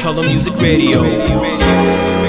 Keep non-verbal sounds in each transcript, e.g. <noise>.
Color Music Radio.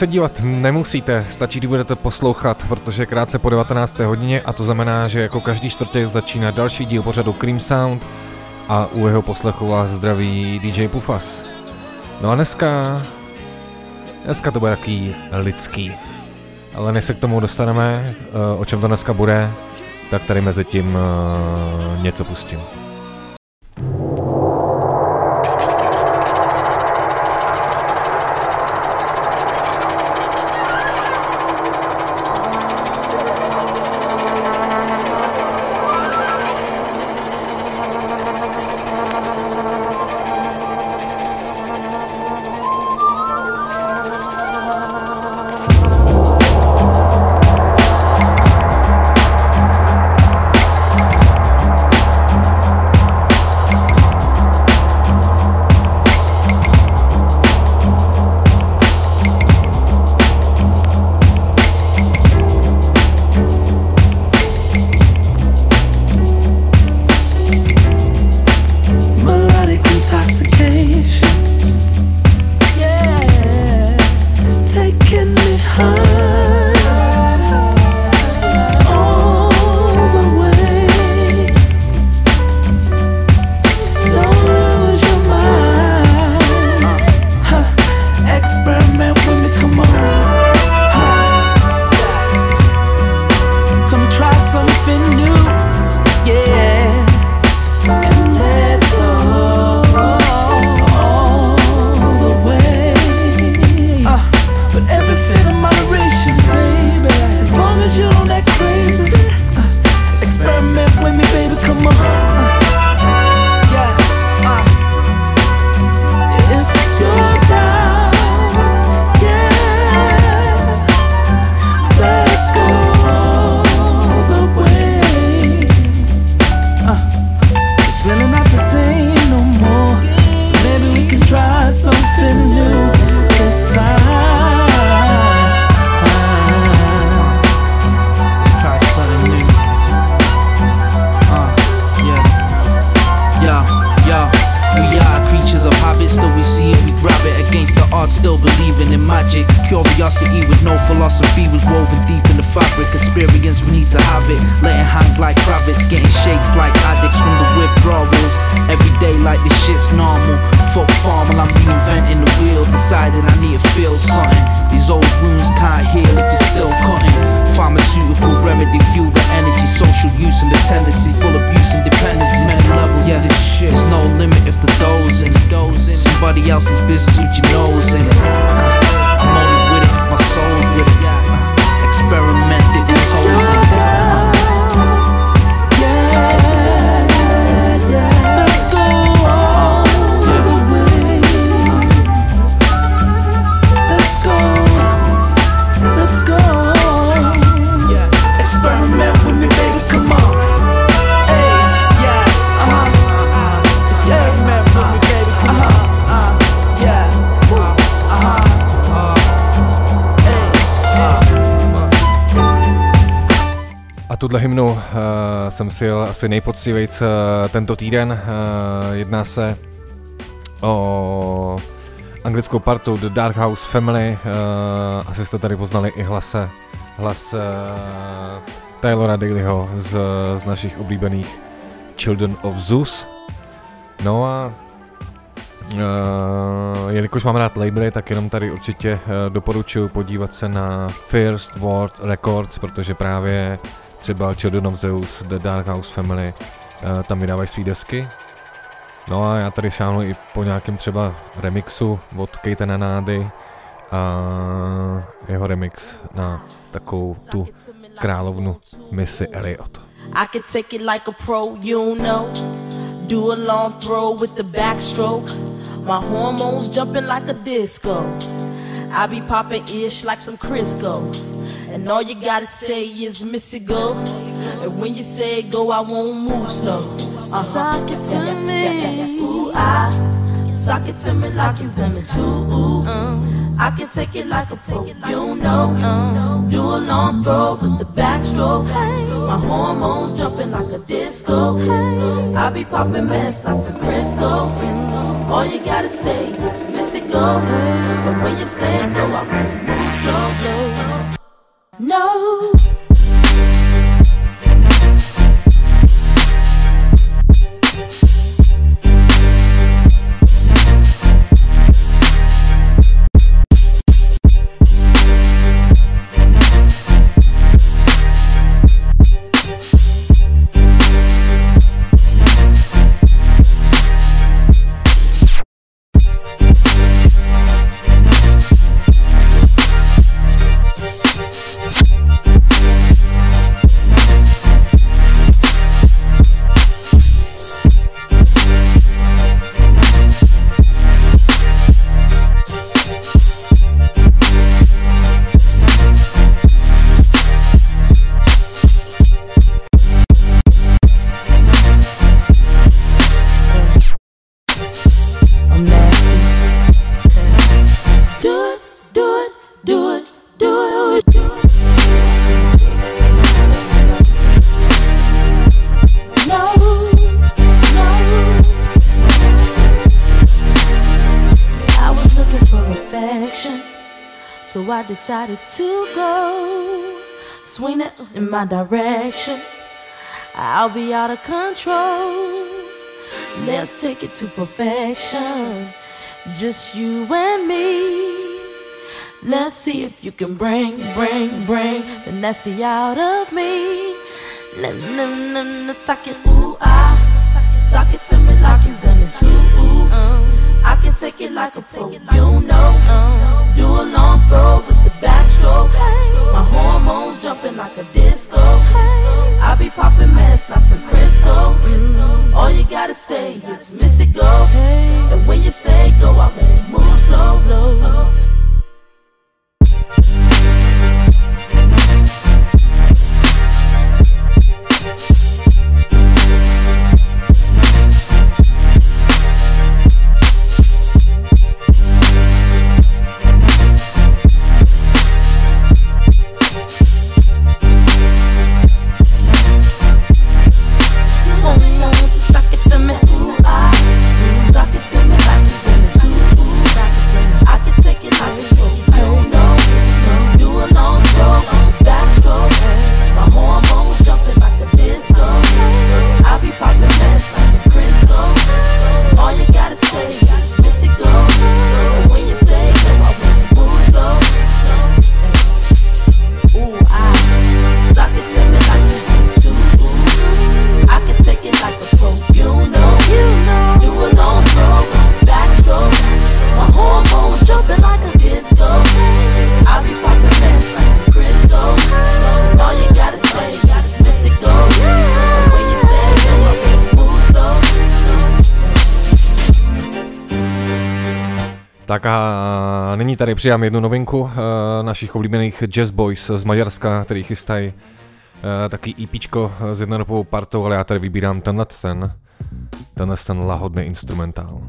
Se dívat nemusíte, stačí, když budete poslouchat, protože krátce po 19. hodině a to znamená, že jako každý čtvrtek začíná další díl pořadu Cream Sound a u jeho poslechu vás zdraví DJ Pufas. No a dneska, dneska to bude jaký lidský. Ale než se k tomu dostaneme, eh, o čem to dneska bude, tak tady mezi tím eh, něco pustím. Jel asi nejpoctivejc uh, tento týden. Uh, jedná se o anglickou partu The Dark House Family. Uh, asi jste tady poznali i hlase, hlas uh, Taylora Dalyho z, z našich oblíbených Children of Zeus. No a Uh, jelikož mám rád labely, tak jenom tady určitě uh, doporučuji podívat se na First World Records, protože právě třeba Children of Zeus, The Dark House Family, uh, tam vydávají svý desky. No a já tady šáhnu i po nějakém třeba remixu od Kejtena Nády a jeho remix na takovou tu královnu Missy Elliot. I could take it like a pro, you know. Do a long throw with the backstroke. My hormones jumping like a disco. I be popping ish like some Crisco. And all you gotta say is miss it go. And when you say go, I won't move slow. Uh-huh. Sock it to me. Ooh, I sock it to me like you tell me to. Ooh, I can take it like a pro, you know. Do a long throw with the backstroke. My hormones jumping like a disco. I be popping mess like some Crisco. All you gotta say is miss it go. But when you say go, I won't move slow. No. My direction. I'll be out of control. Let's take it to perfection. Just you and me. Let's see if you can bring, bring, bring the nasty out of me. Let me suck it, ooh, I suck it to me like you done it too. Ooh, I can take it like a pro, you know. Do a long throw with the backstroke. My hormones jumping like a disco. Be popping mess like some Crisco. All you gotta say is miss it go. And when you say go, I won't move slow. Tady přijám jednu novinku uh, našich oblíbených Jazz Boys z Maďarska, který chystají uh, taky EPčko s jednoropovou partou, ale já tady vybírám tenhle ten, tenhle ten lahodný instrumentál.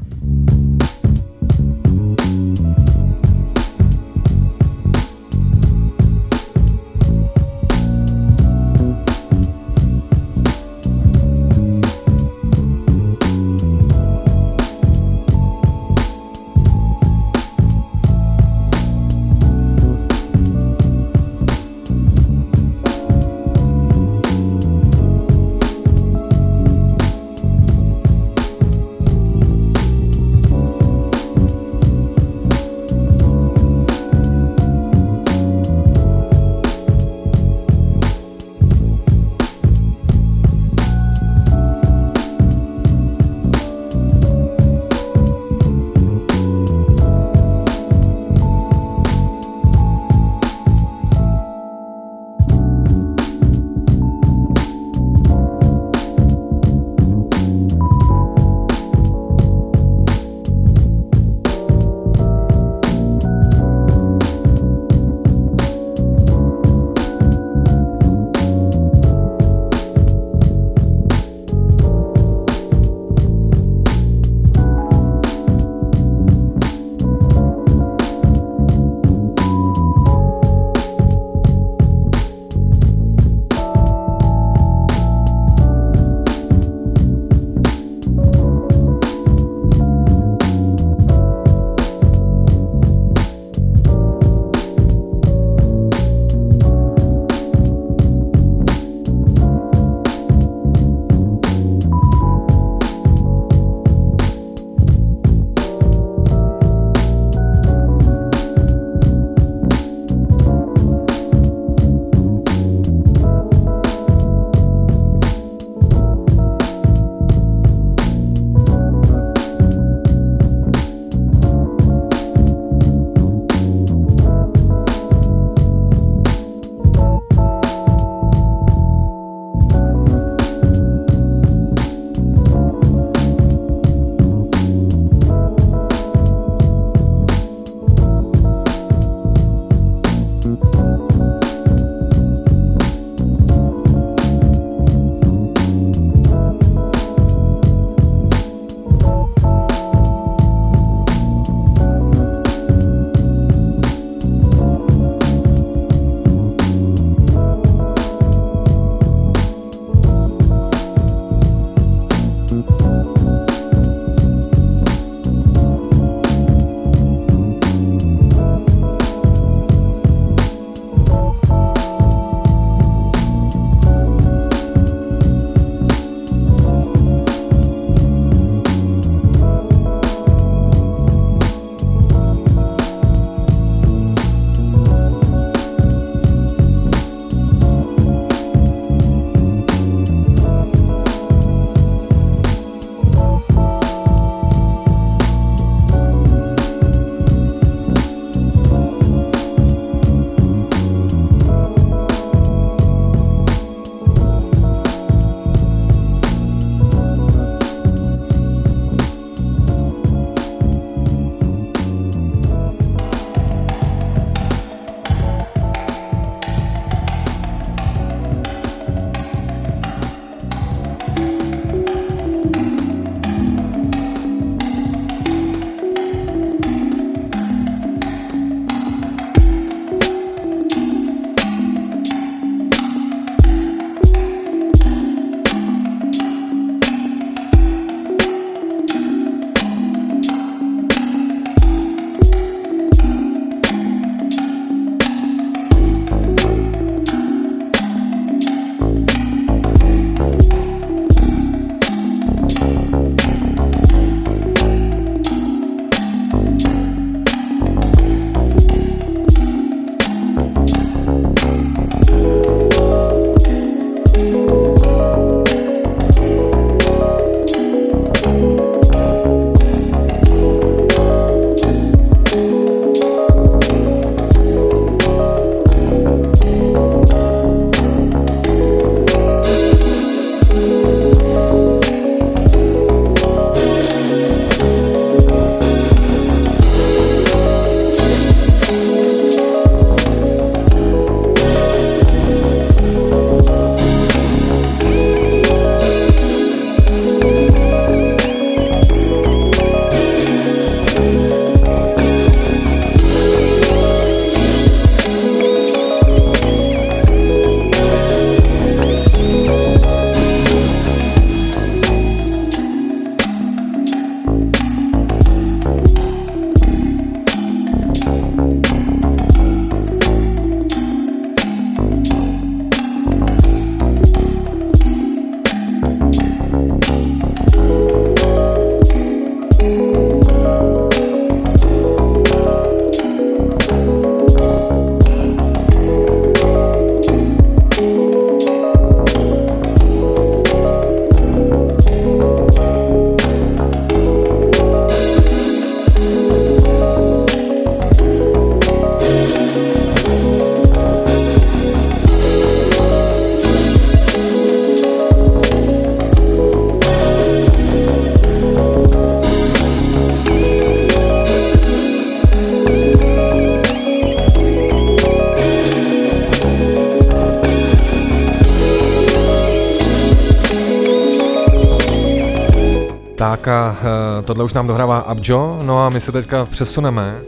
Tohle už nám dohrává Abjo, no a my se teďka přesuneme.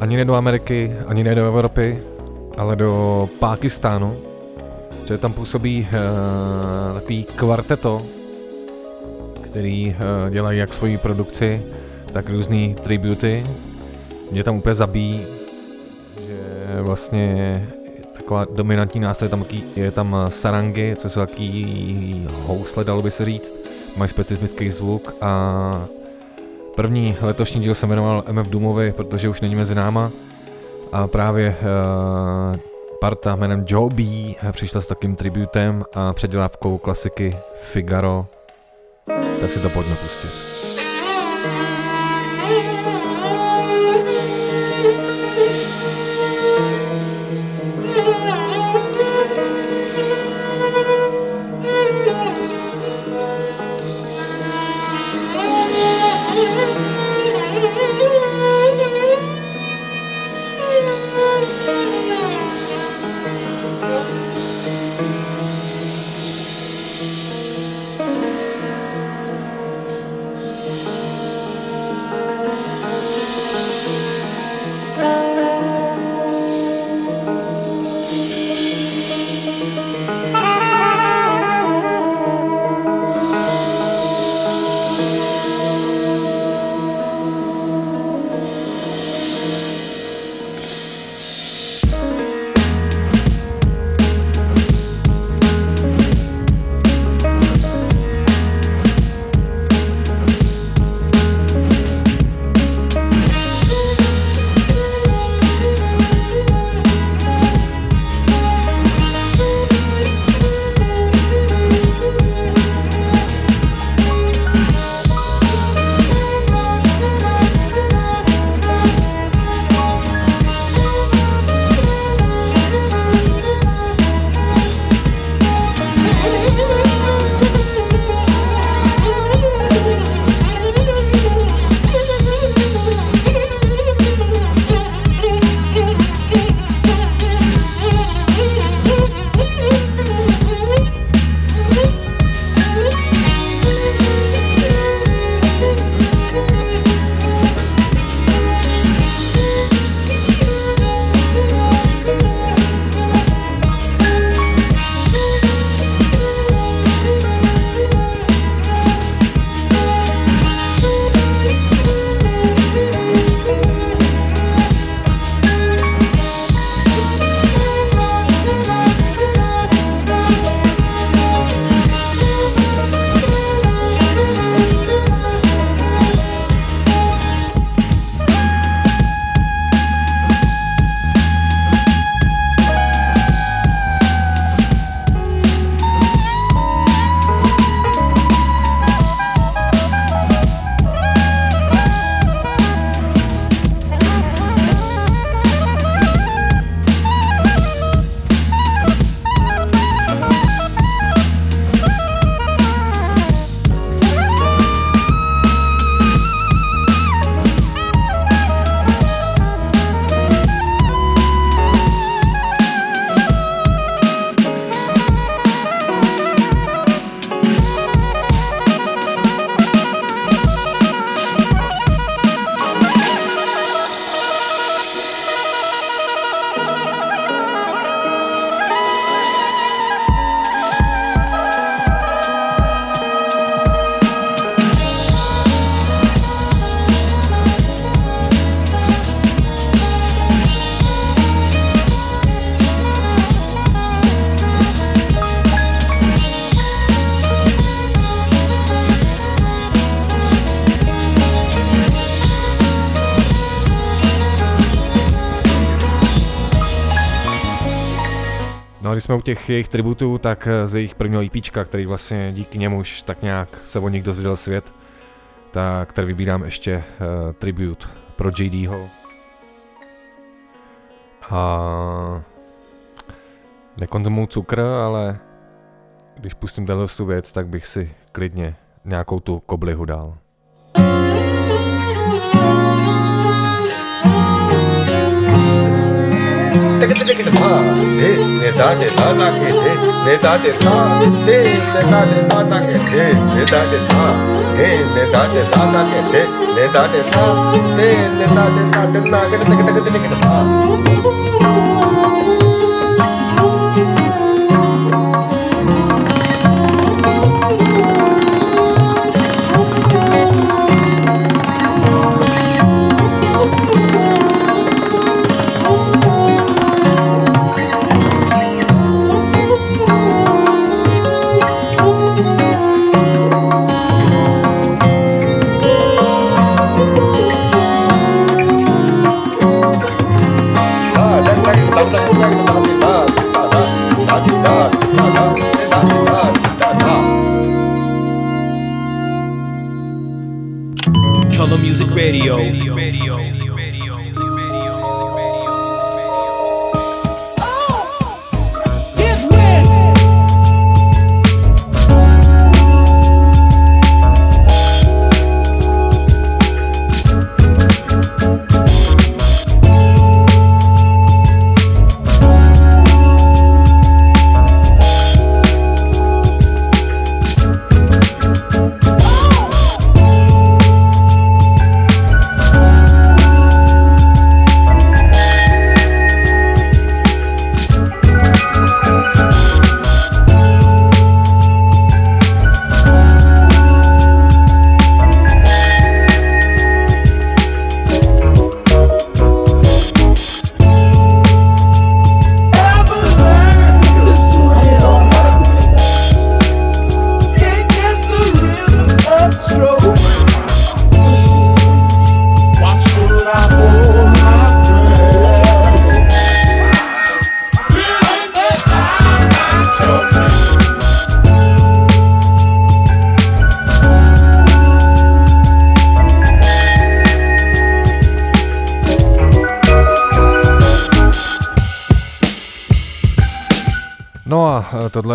Ani ne do Ameriky, ani ne do Evropy, ale do Pákistánu, že tam působí uh, takový kvarteto, který uh, dělají jak svoji produkci, tak různý tributy. Mě tam úplně zabíjí, že vlastně taková dominantní nástroj, tam je tam sarangy, co jsou taký housle, dalo by se říct, mají specifický zvuk a první letošní díl se jmenoval MF Doomovi, protože už není mezi náma a právě uh, parta jménem Joe B přišla s takým tributem a předělávkou klasiky Figaro, tak si to pojďme pustit. Jsme u těch jejich tributů, tak eh, z jejich prvního EP, který vlastně díky němuž tak nějak se o nich dozvěděl svět, tak tady vybírám ještě uh, tribut pro JDho. A nekonzumuju cukr, ale když pustím tenhle věc, tak bych si klidně nějakou tu koblihu dal. धे नेता दे दादा के धे नेता दे था धे नेता दे दादा के धे नेता दे था धे नेता दे दादा के धे नेता दे था धे नेता दे दादा के धे नेता दे दादा के धे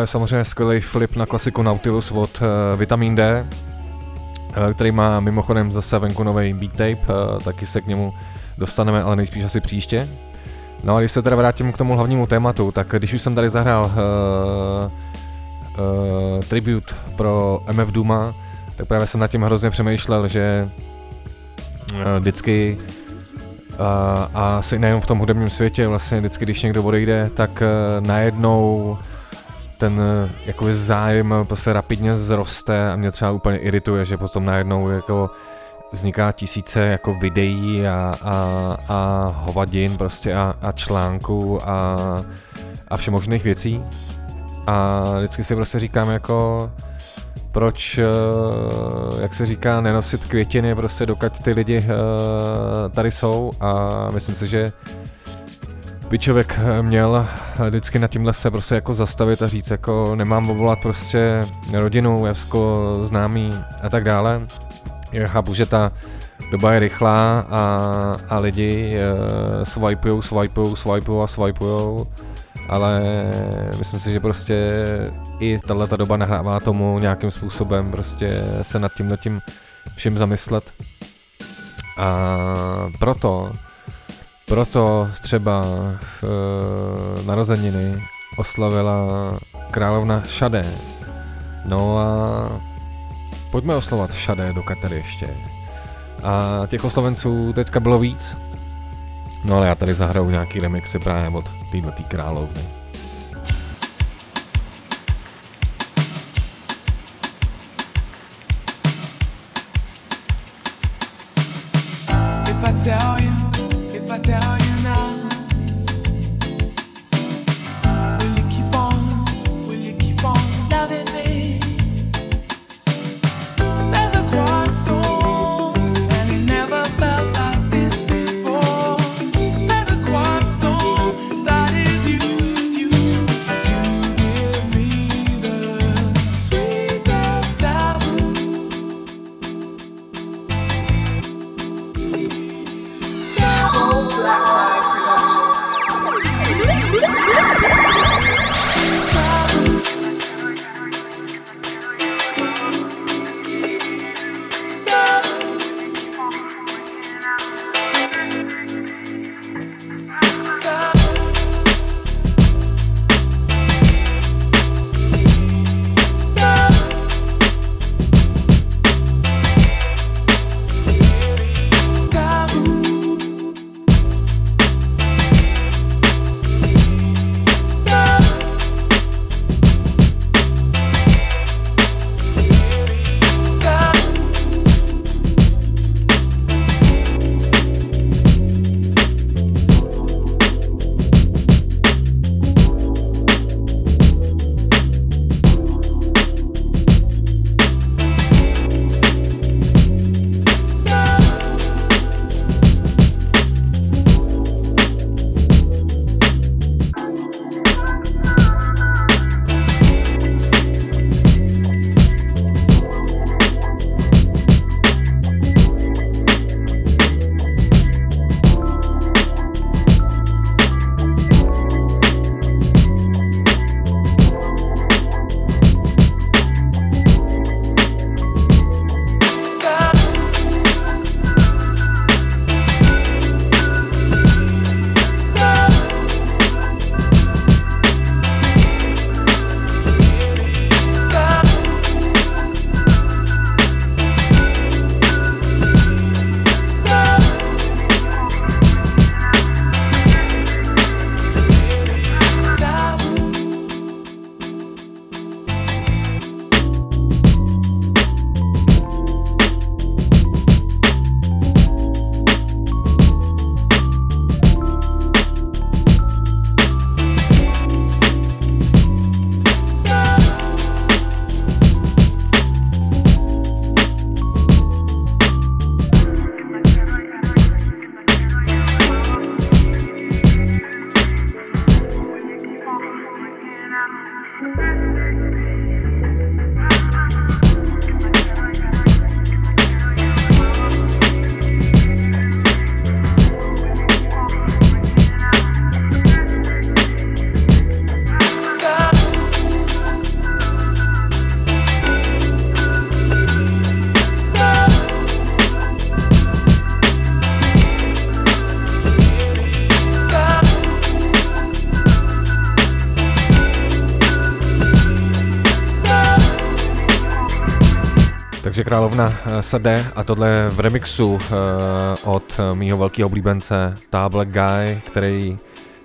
samozřejmě skvělý flip na klasiku Nautilus od uh, Vitamin D, uh, který má mimochodem zase venku nový beat tape, uh, taky se k němu dostaneme, ale nejspíš asi příště. No a když se teda vrátím k tomu hlavnímu tématu, tak když už jsem tady zahrál uh, uh, tribute pro MF Duma, tak právě jsem nad tím hrozně přemýšlel, že uh, vždycky a asi nejen v tom hudebním světě, vlastně vždycky, když někdo odejde, tak uh, najednou ten jakoby zájem prostě rapidně zroste a mě třeba úplně irituje, že potom najednou jako vzniká tisíce jako videí a, a, a hovadin prostě a, a článků a, a všemožných věcí. A vždycky si prostě říkám jako, proč, eh, jak se říká, nenosit květiny prostě dokud ty lidi eh, tady jsou a myslím si, že by člověk měl vždycky na tímhle se prostě jako zastavit a říct jako nemám volat prostě rodinu, jako známý a tak dále. Já chápu, že ta doba je rychlá a, a lidi uh, swipujou, swipujou, swipujou a swipujou, ale myslím si, že prostě i tahle ta doba nahrává tomu nějakým způsobem prostě se nad tím, nad tím všem zamyslet. A proto, proto třeba v uh, narozeniny oslavila královna Šadé. No a pojďme oslovat Šadé do Katary ještě. A těch oslovenců teďka bylo víc. No ale já tady zahraju nějaký remixy právě od této královny. Tell you, královna eh, Sade a tohle v remixu eh, od mýho velkého oblíbence Ta Black Guy, který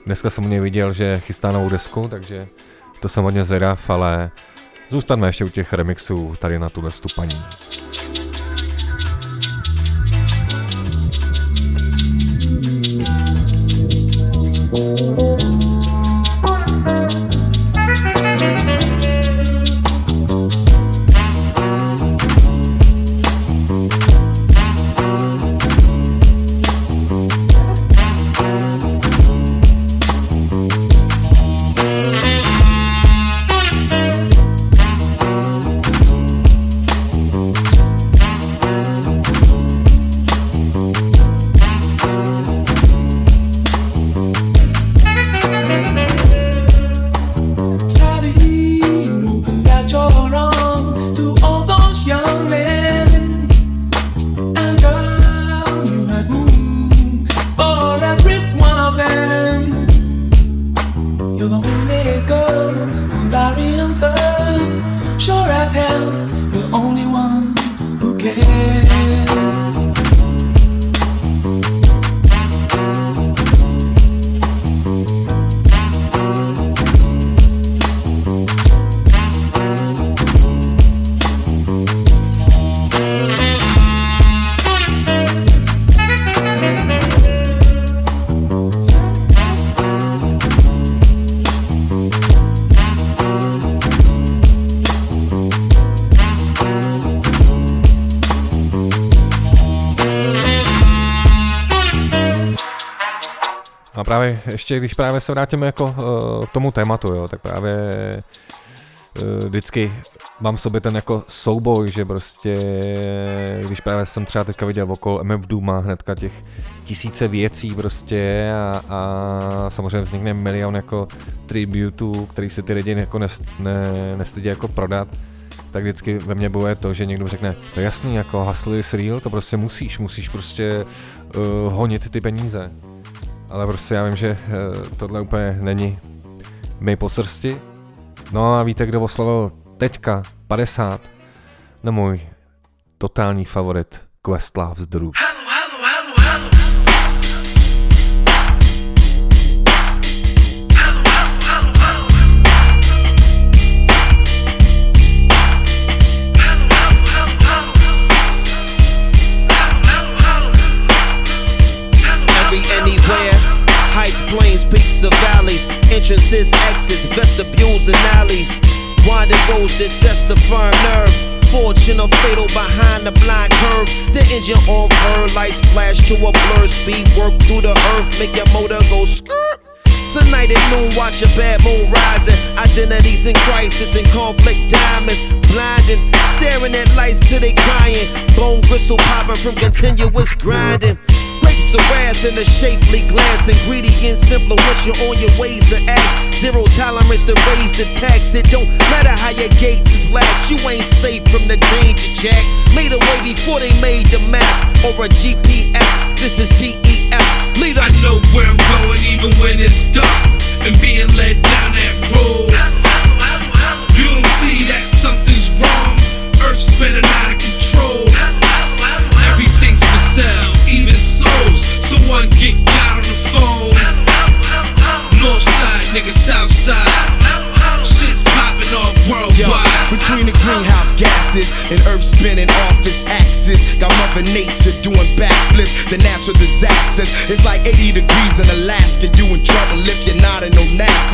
dneska jsem u něj viděl, že chystá novou desku, takže to jsem hodně zvědav, ale zůstaneme ještě u těch remixů tady na tuhle stupaní. Ještě, když právě se vrátíme jako uh, k tomu tématu, jo, tak právě uh, vždycky mám v sobě ten jako souboj, že prostě, když právě jsem třeba teďka viděl okolo MF Dooma hnedka těch tisíce věcí prostě a, a samozřejmě vznikne milion jako tributů, který si ty lidi jako nest, ne, nestydí jako prodat, tak vždycky ve mně bude to, že někdo řekne, to je jasný, jako hustle is real, to prostě musíš, musíš prostě uh, honit ty peníze. Ale prostě já vím, že uh, tohle úplně není mi po srsti. No a víte, kdo oslavil teďka 50? No můj totální favorit Questlove z Droop. Entrances, exits, vestibules, and alleys. Winding roads that test the firm nerve. Fortune or fatal behind the blind curve. The engine on her lights flash to a blur. Speed work through the earth, make your motor go skirt. Tonight at noon, watch a bad moon rising. Identities in crisis and conflict diamonds. Blinding, staring at lights till they crying. Bone gristle popping from continuous grinding. Of wrath in a shapely glass. Ingredients influential on your ways to act. Zero tolerance to raise the tax. It don't matter how your gates is latched. You ain't safe from the danger, Jack. Made a way before they made the map or a GPS. This is DEF. Leader. I know where I'm going even when it's dark and being led down that road. And earth spinning off its axis, got Mother Nature doing backflips. The natural disasters it's like 80 degrees in Alaska. You in trouble if you're not in no.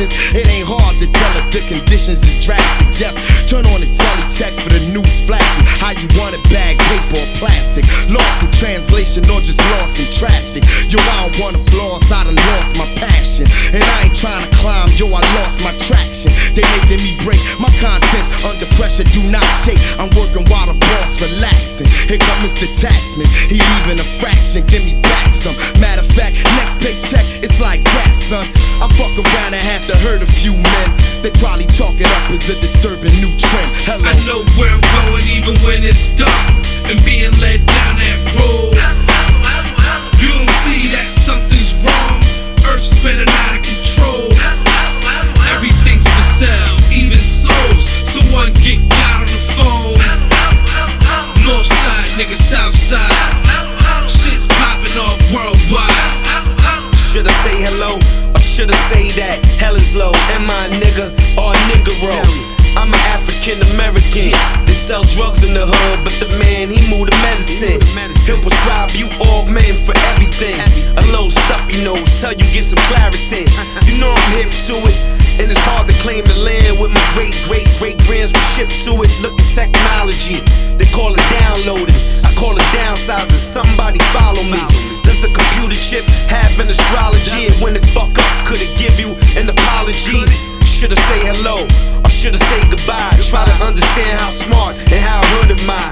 It ain't hard to tell if the conditions is drastic. Just turn on the telly, check for the news flashing. How you want it, bag, paper, or plastic. Lost in translation or just lost in traffic. Yo, I don't wanna floss, I done lost my passion. And I ain't trying to climb, yo, I lost my traction. They making me break my contents under pressure, do not shake. I'm working while the boss relaxing. Here come Mr. Taxman, he leaving a fraction, give me back some. Matter of fact, next paycheck, it's like that, son. I fuck around and have to hurt a few men. They probably chalk it up as a disturbing new trend. Hello. I know where I'm going even when it's dark and being led down that road. You don't see that something's wrong. Earth's spinning out of control. nigga Southside. Shit's popping off worldwide. Should I say hello? Or should I say that? Hell is low. Am I a nigga or a nigga roll? I'm an African American. They sell drugs in the hood, but the man, he moved the medicine. He'll prescribe you all men for everything. A little stuffy nose, tell you get some Claritin. <laughs> You know I'm hip to it. And it's hard to claim the land with my great great great grands was shipped to it. Look at technology, they call it downloading. I call it downsizing. Somebody follow me. Does a computer chip have an astrology? And when it fuck up, could it give you an apology? Shoulda say hello or shoulda say goodbye. Try to understand how smart and how hood am I.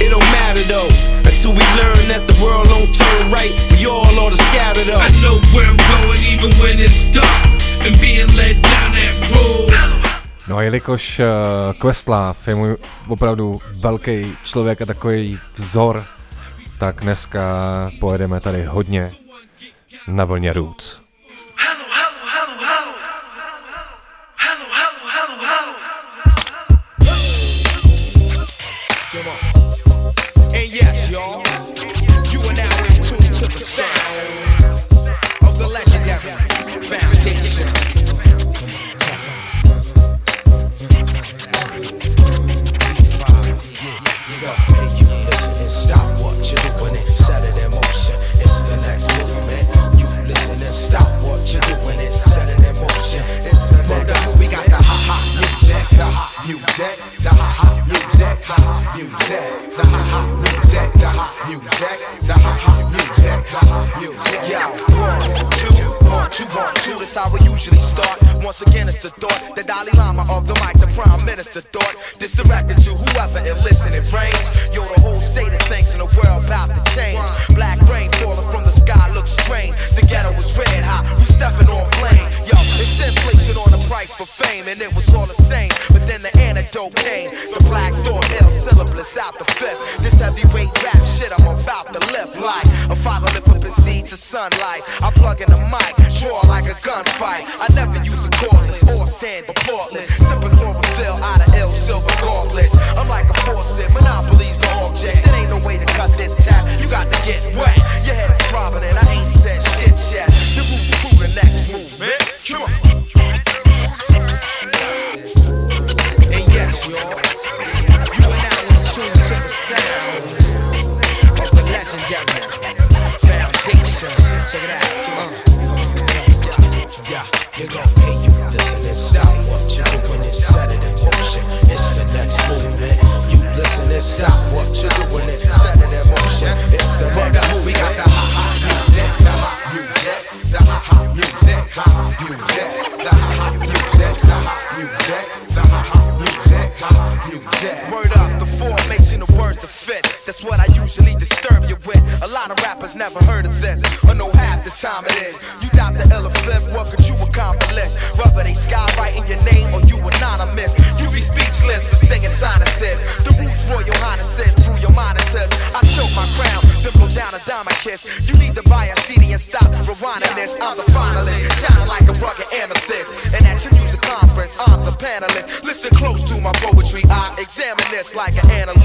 It don't matter though until we learn that the world don't turn right. We all ought to scatter though. I know where I'm going even when it's dark and being led down. No a jelikož uh, Questlove je můj opravdu velký člověk a takový vzor, tak dneska pojedeme tady hodně na vlně Roots. Hot one, two, one, two, one, two. That's how we usually start. Once again, it's the thought, the Dalai Lama of the mic, the Prime Minister thought. This directed to whoever it listening frames. Yo, the whole state of things in the world to change. Black rain falling from the sky looks strange. The ghetto was red hot, we stepping on flame. It's inflation on the price for fame, and it was all the same. But then the antidote came. The black thought, ill syllabus out the fifth. This heavyweight rap shit I'm about to live like a father lift up his seed to sunlight. I plug in the mic, draw like a gunfight. I never use a cordless or stand portless. Sipping chlorophyll out of ill silver gauntlets. I'm like a faucet, monopolies the object. Way to cut this tap. You got to get wet. Your head is throbbing and I ain't said shit yet. The roots through the next movement. Come on. And yes, y'all, you are now in tune to the sounds of the legendary foundation. Check it out. Come on. Yeah, you go. Hey, you listen and stop what you're doing and set it in motion. It's the next movement. You listen and stop what you're doing it We got the dance like an animal.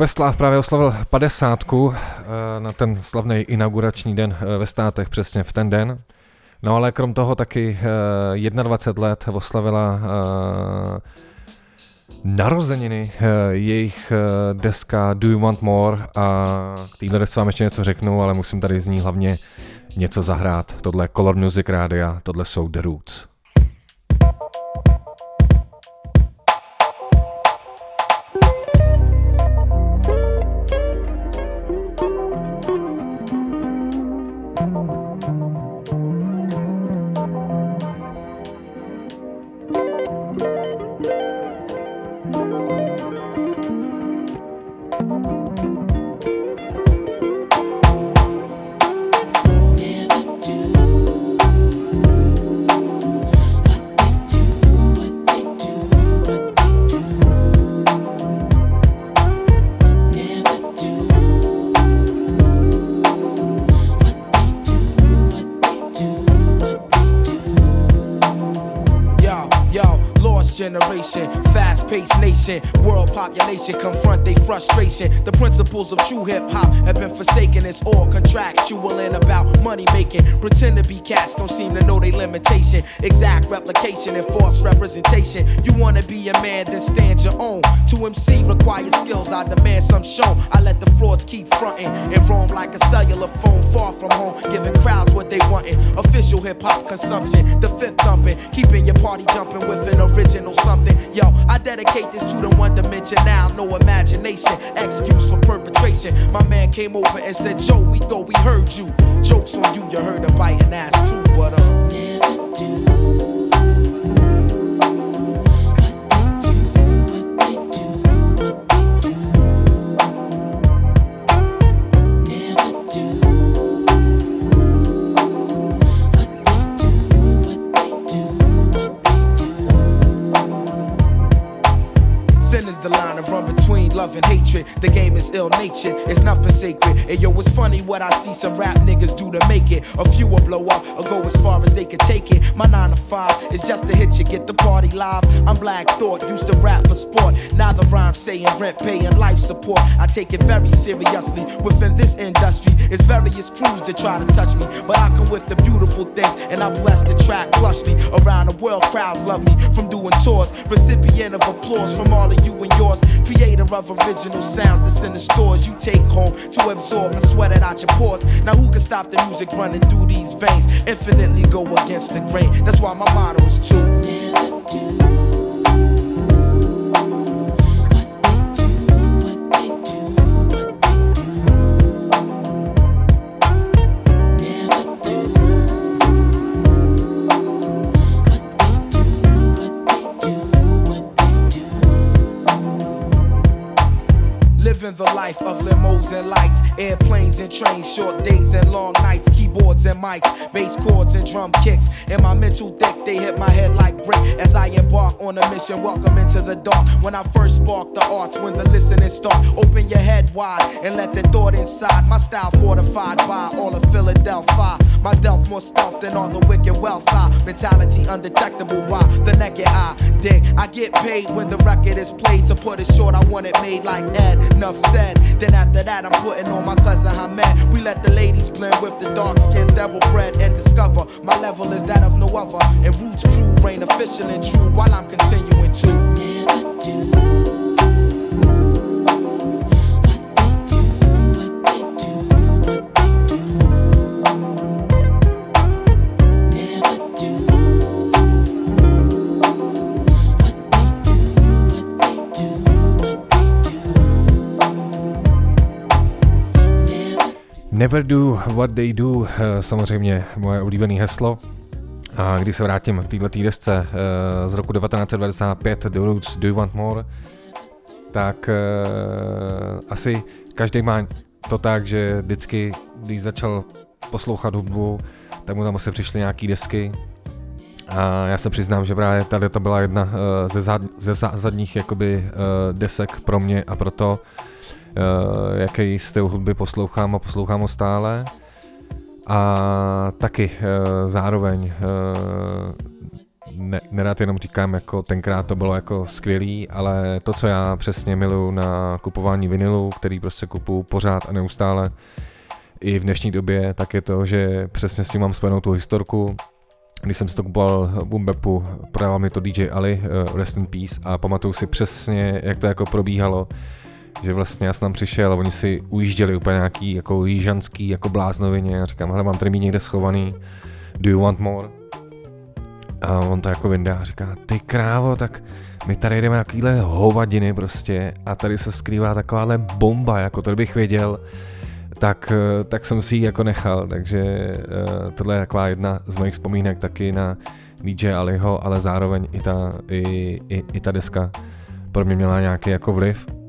Questlove právě oslavil 50 na ten slavný inaugurační den eh, ve státech, přesně v ten den. No ale krom toho taky uh, 21 let oslavila narozeniny jejich deska Do You Want More a k téhle desce vám ještě něco řeknu, ale musím tady z ní hlavně něco zahrát. Tohle je Color Music Rádia, tohle jsou The Roots. Of true hip hop have been forsaken. It's all contractual and about money making. Pretend to be cats, don't seem to know their limitation. Exact replication and representation. You wanna be a man, then stand your own. To MC requires skills, I demand some shown. I let the frauds keep fronting and roam like a cellular phone far from home, giving crowds what they wantin'. Official hip hop consumption, the fifth thumping, keeping your party jumping with an original something. Yo, I dedicate this to the one dimension now, no imagination, excuse for perpetration. My man came over and said, Joe, we thought we heard you. Jokes on you, you heard a and that's true, but uh. Never some rap niggas do to make it. A few will blow up or go as far as they can take it. My nine to five is just you, get the party live. I'm Black Thought, used to rap for sport. Now the rhyme saying rent, paying life support. I take it very seriously. Within this industry, it's various crews that try to touch me. But I come with the beautiful things, and I bless the track plushly. Around the world, crowds love me from doing tours. Recipient of applause from all of you and yours. Creator of original sounds that's in the stores you take home to absorb and sweat it out your pores. Now who can stop the music running through these veins? Infinitely go against the grain. That's why my motto is never do. Life of limos and lights, airplanes and trains, short days and long nights, keyboards and mics, bass chords and drum kicks. In my mental deck, they hit my head like brick as I embark on a mission. Welcome into the dark. When I first spark the arts, when the listening start, open your head wide and let the thought inside. My style fortified by all of Philadelphia. My delf more stealth than all the wicked wealth. I mentality undetectable by the naked eye. Dig, I get paid when the record is played. To put it short, I want it made like Ed. Enough said. Then after that, I'm putting on my cousin Hamed. We let the ladies blend with the dark skinned devil bread and discover my level is that of no other. And Roots crew reign official and true while I'm continuing to never do. Never do what they do, eh, samozřejmě moje oblíbené heslo. A když se vrátím k této desce eh, z roku 1995, The Roots, Do You Want More, tak eh, asi každý má to tak, že vždycky, když začal poslouchat hudbu, tak mu tam asi přišly nějaký desky. A já se přiznám, že právě tady to byla jedna ze, zad, ze zásadních jakoby desek pro mě a proto uh, jaký styl hudby poslouchám a poslouchám ho stále. A taky uh, zároveň uh, ne, nerad jenom říkám, jako tenkrát to bylo jako skvělý, ale to, co já přesně miluju na kupování vinilu, který prostě kupuju pořád a neustále, i v dnešní době, tak je to, že přesně s tím mám spojenou tu historku. Když jsem si to kupoval Bumbepu, prodával mi to DJ Ali, uh, Rest in Peace, a pamatuju si přesně, jak to jako probíhalo, že vlastně já jsem tam přišel a oni si ujížděli úplně nějaký jako jižanský jako bláznovině a říkám, hele, mám tady mít někde schovaný, do you want more? A on to jako vyndá a říká, ty krávo, tak my tady jdeme na takovýhle hovadiny prostě a tady se skrývá takováhle bomba, jako to bych věděl, tak, eh, tak jsem si ji jako nechal, takže uh, tohle je taková jedna z mojich vzpomínek taky na DJ Aliho, ale zároveň i ta, i, i, i ta deska pro mě měla nějaký jako vliv.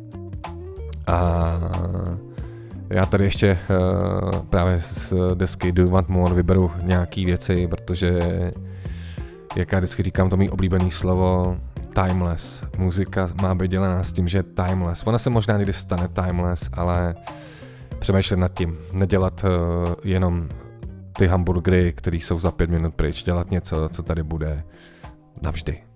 A já tady ještě uh, právě z desky Do You Want More vyberu nějaký věci, protože jak já vždycky říkám to mý oblíbený slovo, timeless. Muzika má být dělená s tím, že je timeless. Ona se možná někdy stane timeless, ale přemýšlet nad tím. Nedělat uh, jenom ty hamburgery, které jsou za pět minut pryč. Dělat něco, co tady bude navždy.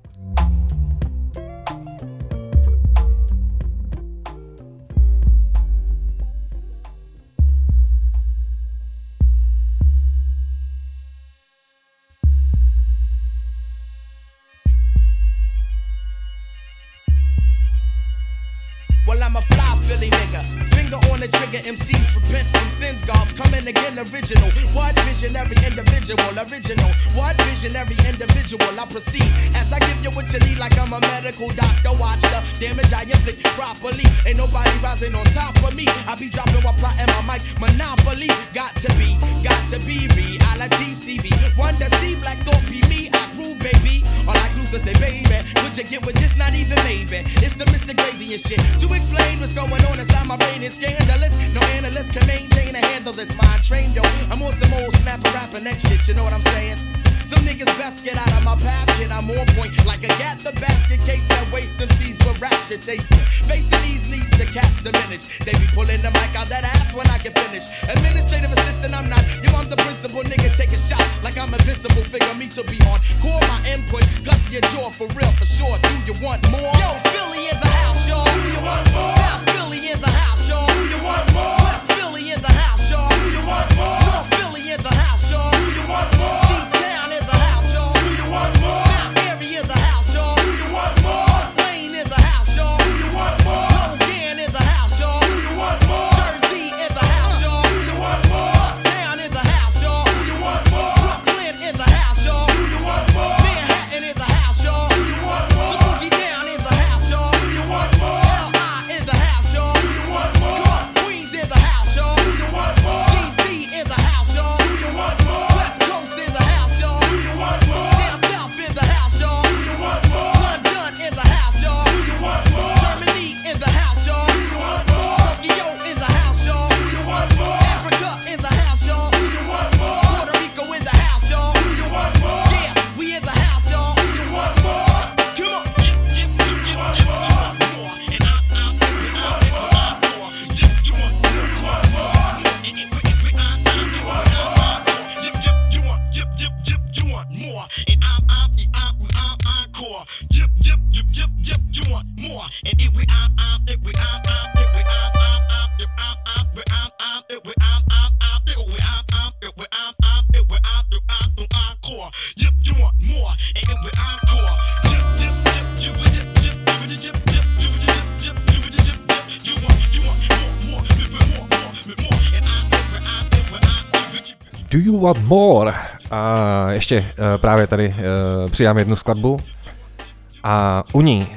Want more? A ještě uh, právě tady uh, přijám jednu skladbu a u ní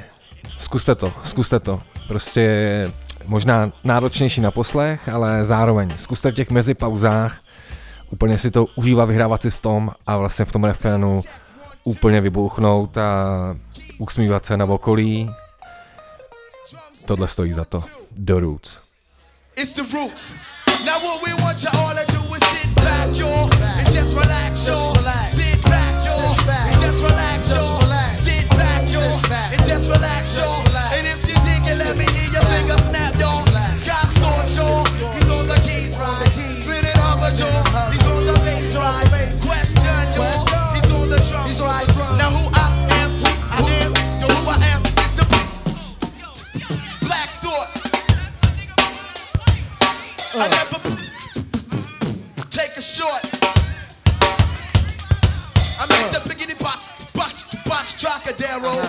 zkuste to, zkuste to. Prostě možná náročnější na poslech, ale zároveň zkuste v těch mezipauzách úplně si to užívat, vyhrávat si v tom a vlastně v tom refrénu úplně vybouchnout a usmívat se na okolí. Tohle stojí za to. The Roots. It's the roots. Now what we want you all to do is sit back, y'all, just relax. Sit back, and just relax. Sit back, and just relax. And if you dig it, let me hear your finger snap, Storch, he's on the keys, right? Spin it up, he's on the bass, right? Question, he's on the drums, right? Now who I am, who I am, yo, who I am, the Black Thought. I never Daryl. Uh-huh.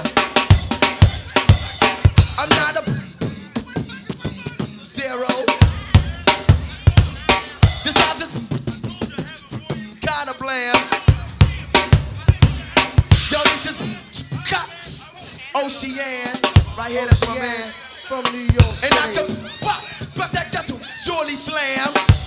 I'm not a zero. This I just kind of bland. Yo, this is Ocean. Right here, that's my man. From New York. And I can box, but that got to surely slam.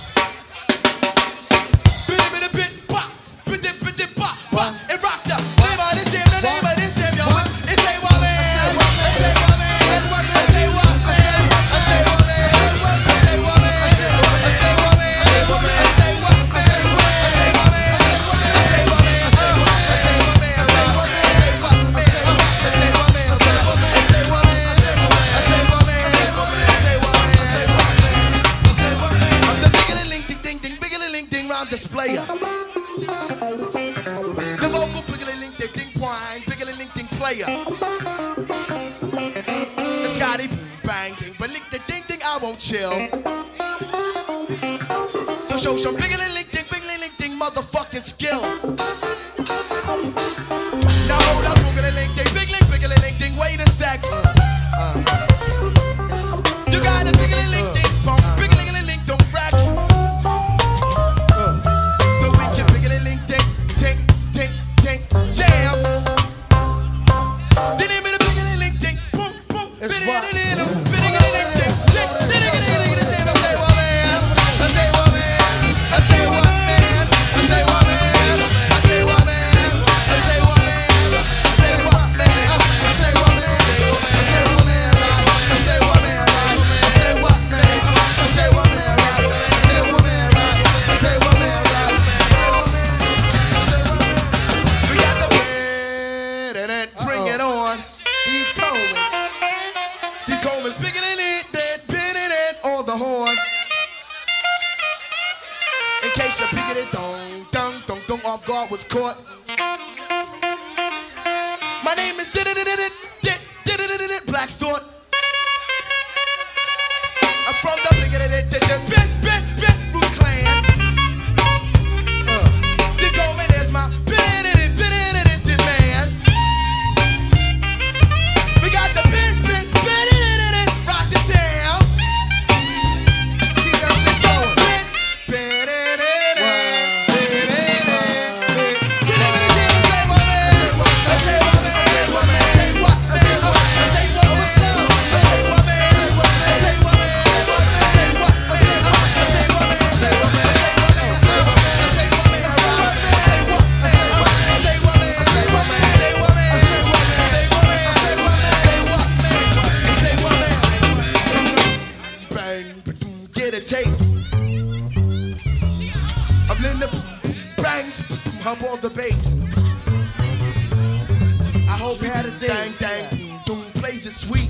sweet.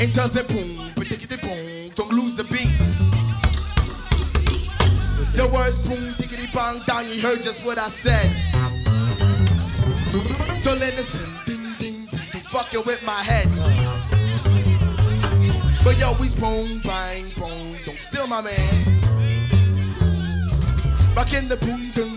It does it boom, but it boom, don't lose the beat. The words boom, tickety bang down, you heard just what I said. So let this boom, ding, ding, ding, fucking with my head. But yo, we boom, bang, boom, don't steal my man. Back in the boom, ding.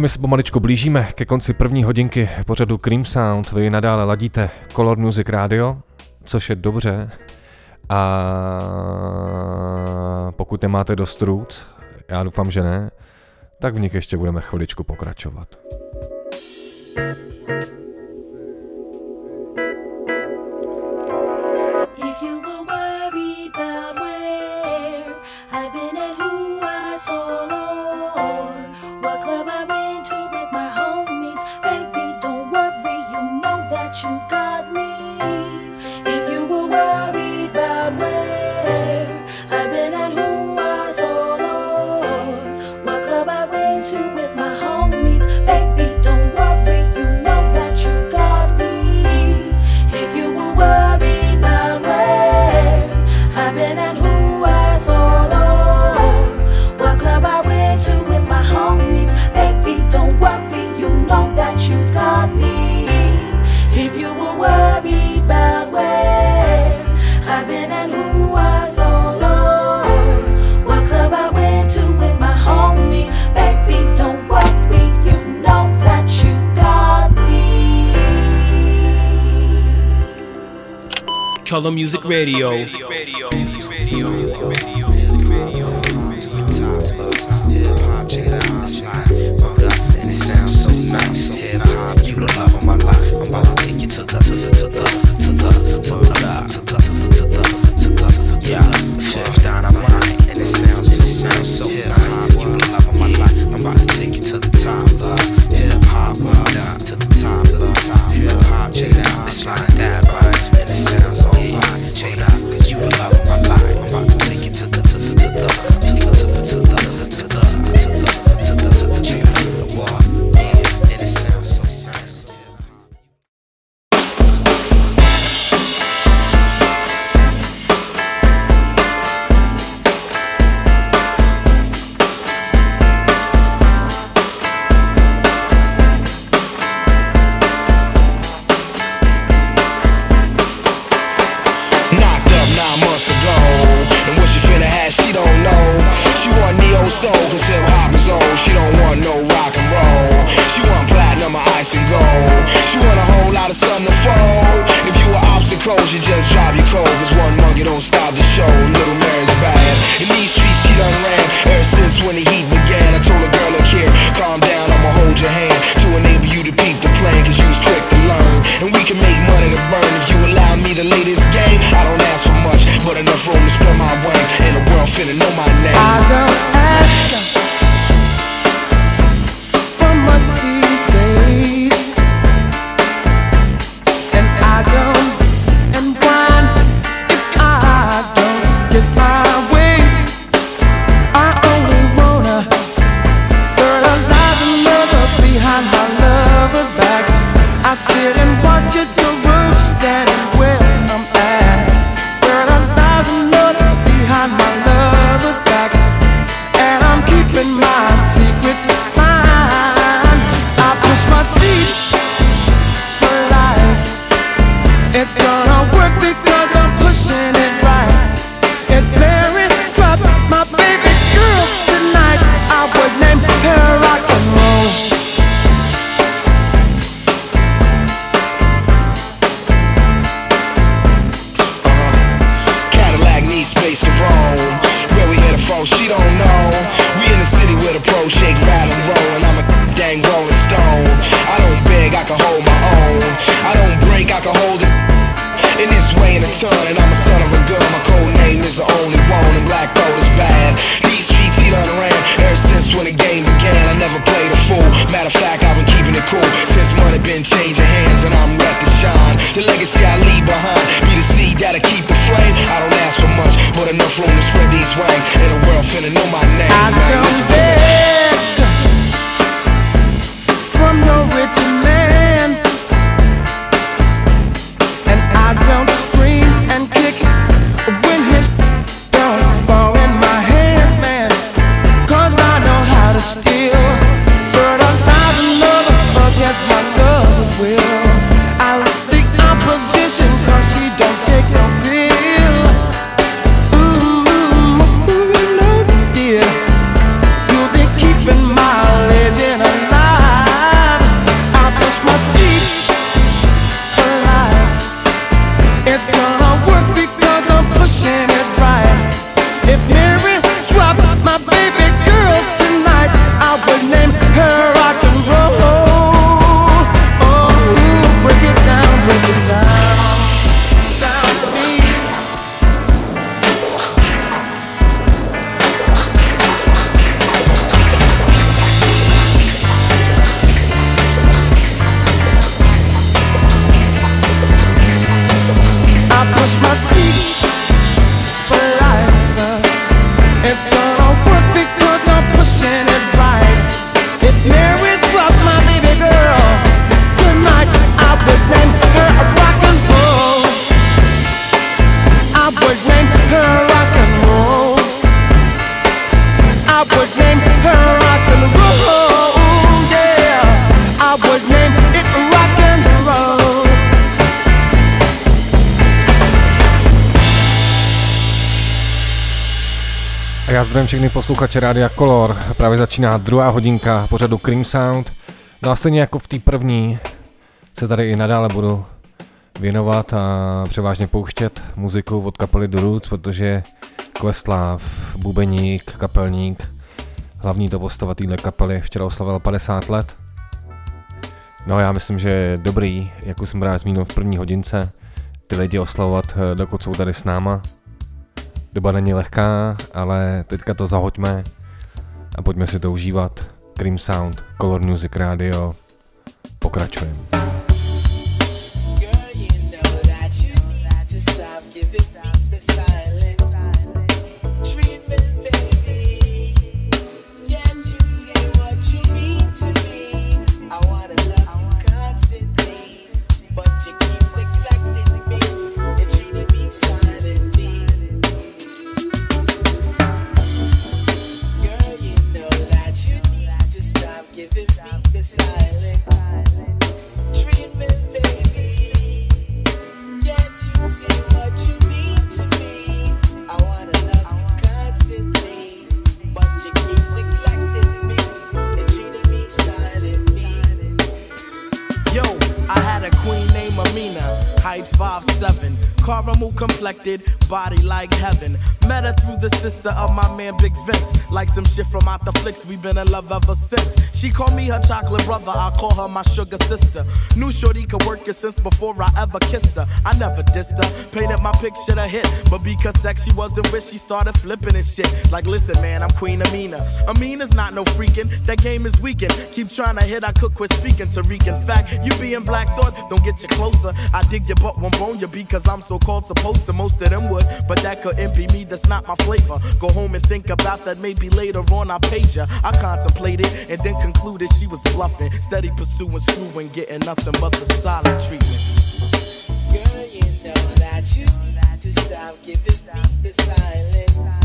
my se pomaličku blížíme ke konci první hodinky pořadu Cream Sound. Vy nadále ladíte Color Music Radio, což je dobře. A pokud nemáte dost růc, já doufám, že ne, tak v nich ještě budeme chviličku pokračovat. thank you Radio. Radio. Já zdravím všechny posluchače Rádia Color. Právě začíná druhá hodinka pořadu Cream Sound. No a stejně jako v té první se tady i nadále budu věnovat a převážně pouštět muziku od kapely The Roots, protože Questlove, bubeník, kapelník, hlavní to postava téhle kapely, včera oslavil 50 let. No já myslím, že je dobrý, jak už jsem rád zmínil v první hodince, ty lidi oslavovat, eh, dokud jsou tady s náma. Doba není lehká, ale teďka to zahoďme a pojďme si to užívat. Cream Sound, Color Music Radio, pokračujeme. Gold complected, body like heaven. Met her through the sister of my man Big Vince. Like some shit from out the flicks, we been in love ever since. She called me her chocolate brother, I call her my sugar sister. Knew Shorty could work it since before I ever kissed her. I never dissed her, painted my picture to hit. But because sex she wasn't with, she started flipping and shit. Like, listen, man, I'm Queen Amina. Amina's not no freaking, that game is weakened. Keep trying to hit, I could quit speaking. Tariq, in fact, you being black thought, don't get you closer. I dig your butt, won't bone you because I'm so called supposed to. Most of them would, but that couldn't be me, not my flavor. Go home and think about that, maybe later on I page her. I contemplated and then concluded she was bluffing. Steady pursuing, screwing, getting nothing but the silent treatment. Girl, you know that you stop giving me the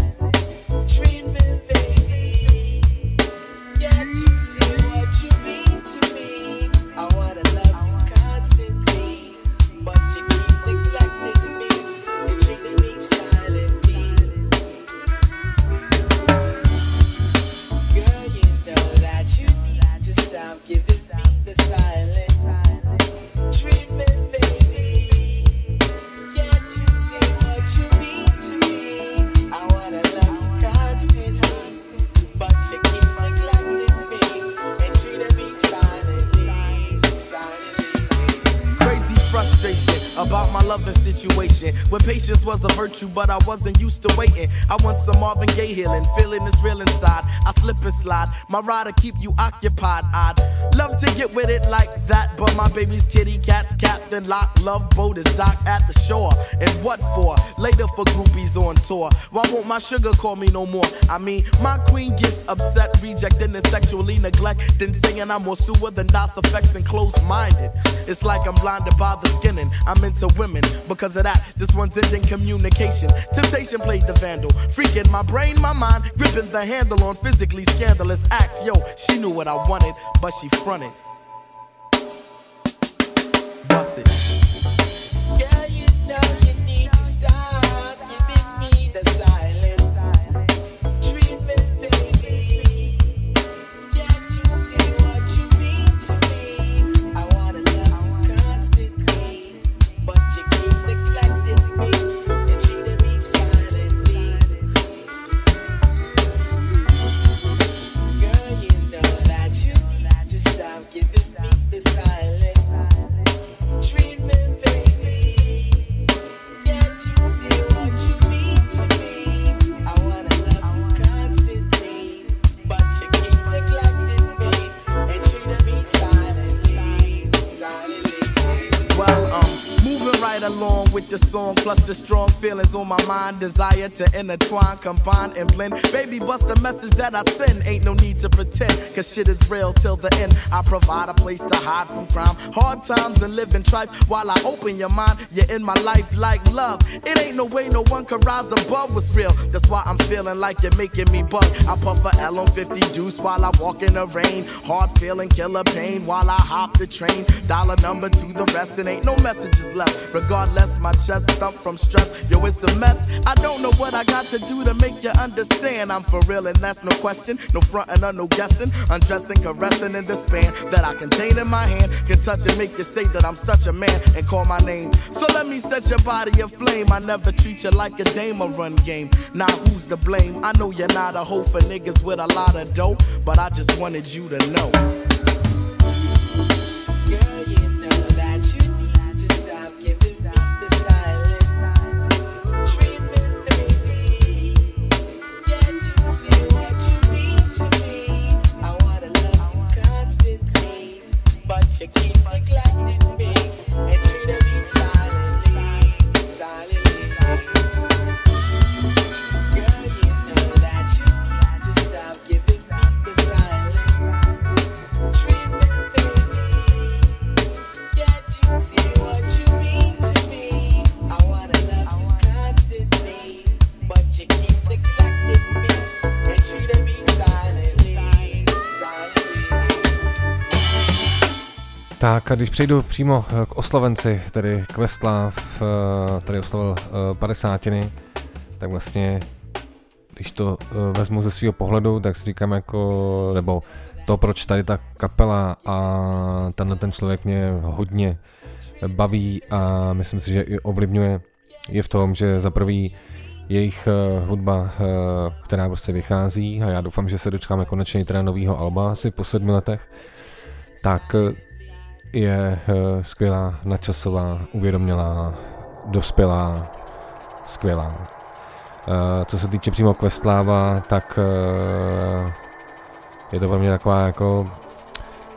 about my loving situation. When patience was a virtue, but I wasn't used to waiting. I want some Marvin Gaye healing, feeling this real inside. I slip and slide, my rider keep you occupied. I'd love to get with it like that, but my baby's kitty cat's captain lock. Love boat is docked at the shore. And what for? Later for groupies on tour. Why won't my sugar call me no more? I mean, my queen gets upset, rejecting and sexually neglecting, saying I'm more sewer than DOS effects and close minded. It's like I'm blinded by the skinning. I'm into women. Because of that, this one's ending communication. Temptation played the vandal. Freaking my brain, my mind, gripping the handle on physically scandalous acts. Yo, she knew what I wanted, but she fronted. Bust it. On my mind, desire to intertwine, combine, and blend. Baby, bust the message that I send. Ain't no need to pretend, cause shit is real till the end. I provide a place to hide from crime, hard times and live in trife. While I open your mind, you're in my life like love. It ain't no way no one can rise above what's real. That's why I'm feeling like you're making me bug. I puff a L on 50 juice while I walk in the rain. Hard feeling, killer pain while I hop the train. Dollar number to the rest, and ain't no messages left. Regardless, my chest thump from stress. Yo, it's a mess. I don't know what I got to do to make you understand. I'm for real, and that's no question. No frontin' or no guessing. Undressing, caressing in the span that I contain in my hand. Can touch and make you say that I'm such a man and call my name. So let me set your body aflame. I never treat you like a dame or run game. Now who's to blame? I know you're not a hoe for niggas with a lot of dough, but I just wanted you to know. You keep Tak a když přejdu přímo eh, k oslovenci, tedy Questlove, eh, tady oslavil eh, padesátiny, tak vlastně, když to vezmu ze svého pohledu, tak si říkám jako, nebo to, proč tady ta kapela a tenhle ten člověk mě hodně baví a myslím si, že i ovlivňuje je v tom, že za prvý jejich hudba, která prostě vychází a já doufám, že se dočkáme konečně teda nového alba asi po sedmi letech, tak je uh, skvělá, nadčasová, uvědomělá, dospělá, skvělá. Uh, co se týče přímo Questláva, tak uh, je to pro mě taková jako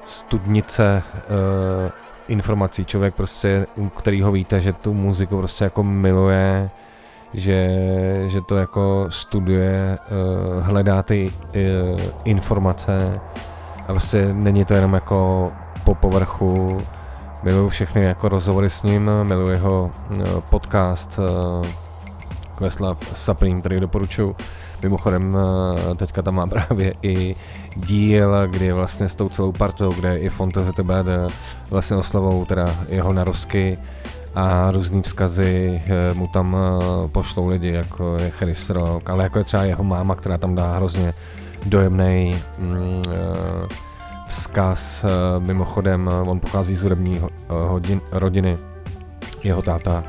studnice informací. Člověk prostě, u kterého víte, že tu muziku prostě jako miluje, že, že to jako studuje, hledá ty informace a prostě není to jenom jako po povrchu. Miluju všechny jako rozhovory s ním, miluju jeho uh, podcast Questlove Supreme, který doporučuji. Mimochodem uh, teďka tam má právě i díl, kdy vlastně s tou celou partou, kde i Fonteze Brother vlastně oslavou teda jeho narosky a různý vzkazy eh, mu tam eh, pošlou lidi, jako je Chris Rock, ale jako je třeba jeho máma, která tam dá hrozně dojemný mm, eh, vzkaz. Mimochodem, on pochází z hudební hodin, rodiny. Jeho táta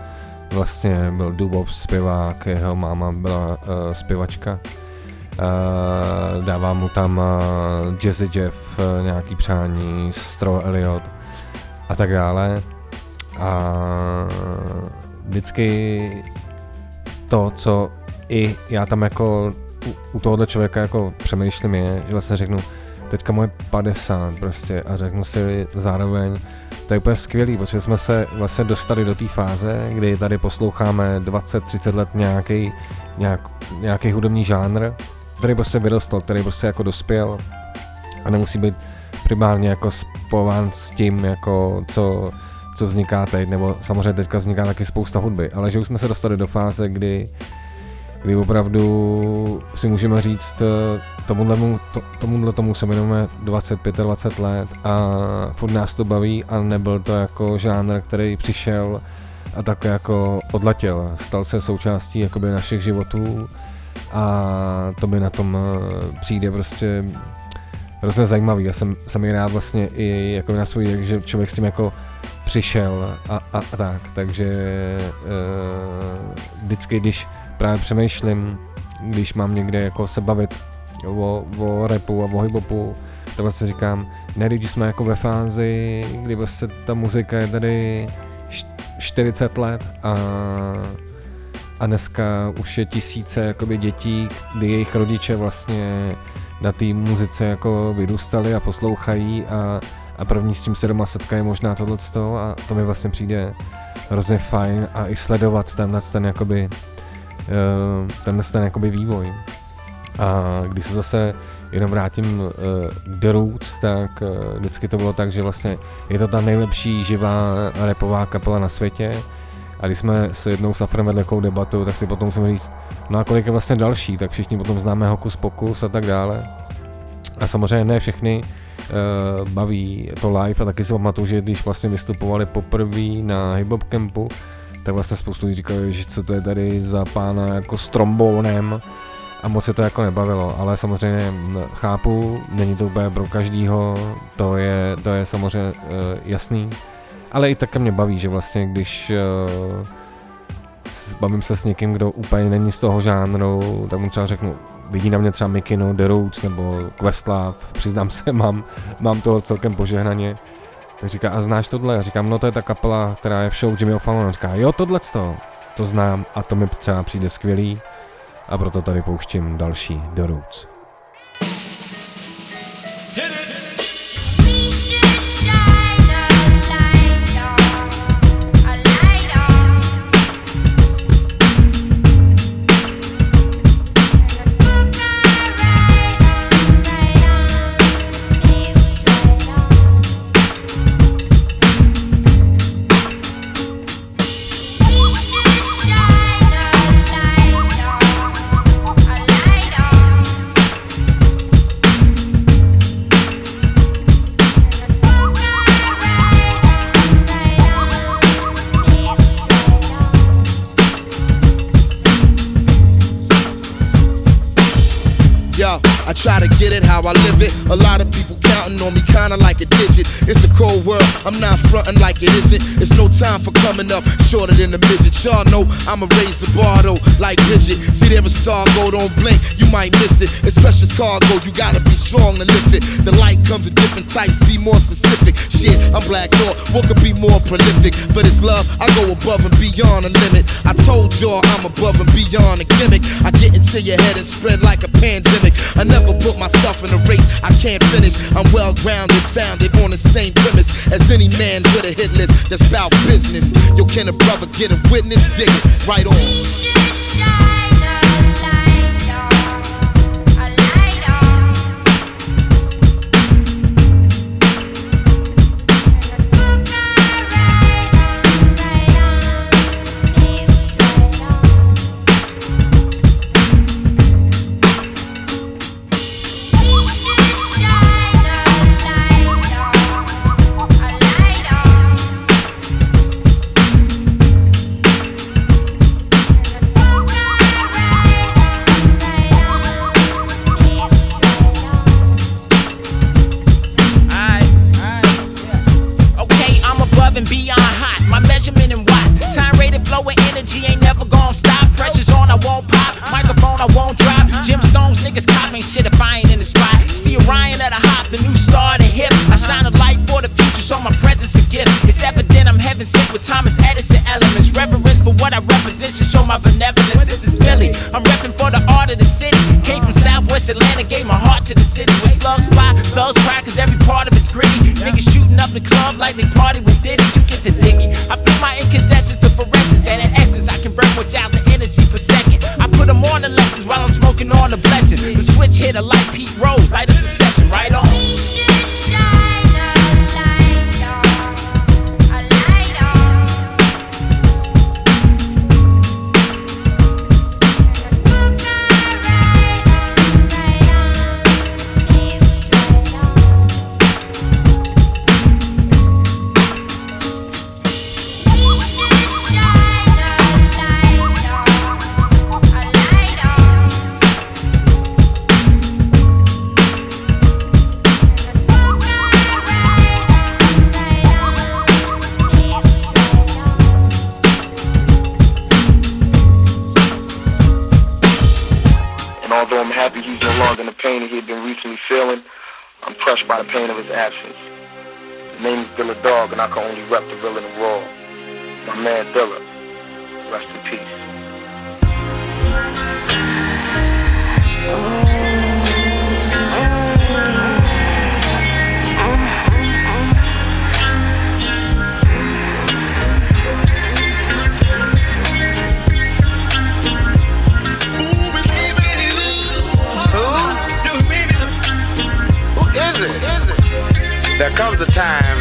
vlastně byl dubov zpěvák, jeho máma byla uh, zpěvačka. Uh, dává mu tam uh, Jazzy Jeff, uh, nějaký přání, Stro Elliot a tak dále. A vždycky to, co i já tam jako u, u tohohle člověka jako přemýšlím je, že vlastně řeknu, teďka moje 50 prostě a řeknu si zároveň, to je úplně skvělý, protože jsme se vlastně dostali do té fáze, kdy tady posloucháme 20-30 let nějaký, nějak, nějaký hudební žánr, který prostě vyrostl, který prostě jako dospěl a nemusí být primárně jako spován s tím, jako co, co vzniká teď, nebo samozřejmě teďka vzniká taky spousta hudby, ale že už jsme se dostali do fáze, kdy, kdy opravdu si můžeme říct, tomuhle, to, tomuhle tomu se věnujeme 25-20 let a furt nás to baví a nebyl to jako žánr, který přišel a tak jako odletěl. Stal se součástí jakoby našich životů a to mi na tom přijde prostě hrozně zajímavý. Já jsem, jsem i rád vlastně i jako na svůj, že člověk s tím jako přišel a, a, a tak, takže uh, vždycky, když právě přemýšlím, když mám někde jako se bavit o, o repu a o hiphopu, tak vlastně říkám, ne, když jsme jako ve fázi, kdy vlastně ta muzika je tady 40 let a, a dneska už je tisíce jakoby dětí, kdy jejich rodiče vlastně na té muzice jako vyrůstali a poslouchají a, a první s čím se doma setkají možná tohleto a to mi vlastně přijde hrozně fajn a i sledovat tenhle ten jakoby uh, tenhle ten jakoby vývoj. A když se zase jenom vrátím uh, The Roots, tak uh, vždycky to bylo tak, že vlastně je to ta nejlepší živá repová kapela na světě a když jsme se jednou s Afrem vedli takovou debatu, tak si potom musíme říct, no a kolik je vlastně další, tak všichni potom známe Hokus Pokus a tak dále. A samozřejmě ne všechny uh, baví to live a taky si pamatuju, že když vlastně vystupovali poprvé na hip hop campu, tak vlastně spoustu lidí říkali, že co to je tady za pána jako s trombónem a moc se to jako nebavilo, ale samozřejmě chápu, není to úplně pro každýho, to je, to je samozřejmě uh, jasný, ale i tak mě baví, že vlastně když uh, bavím se s někým, kdo úplně není z toho žánru, tak mu třeba řeknu, vidí na mě třeba Mikino, The Roots nebo Questlove, přiznám se, <laughs> mám, mám toho celkem požehnaně. Tak říká, a znáš tohle? Já říkám, no to je ta kapela, která je v show Jimmyho Fallona. Říká, jo, tohle to, to znám a to mi třeba přijde skvělý a proto tady pouštím další The Roots. Try to get it how I live it. A lot of people on me kinda like a digit. It's a cold world, I'm not fronting like it isn't. It's no time for coming up shorter than a midget. Y'all know I'ma raise the bar though, like Bridget. See there a star go, don't blink, you might miss it. It's precious cargo, you gotta be strong to lift it. The light comes in different types, be more specific. Shit, I'm Black Thought, what could be more prolific? For this love, I go above and beyond the limit. I told y'all I'm above and beyond a gimmick. I get into your head and spread like a pandemic. I never put myself in a race I can't finish. I'm well grounded, founded on the same premise as any man with a hit list that's about business. Yo, can a brother get a witness? Dig it right on. The club like they party absence. His name is Dilla Dog, and I can only rep the real and the raw. My man Dilla, rest in peace. Oh. There comes a time.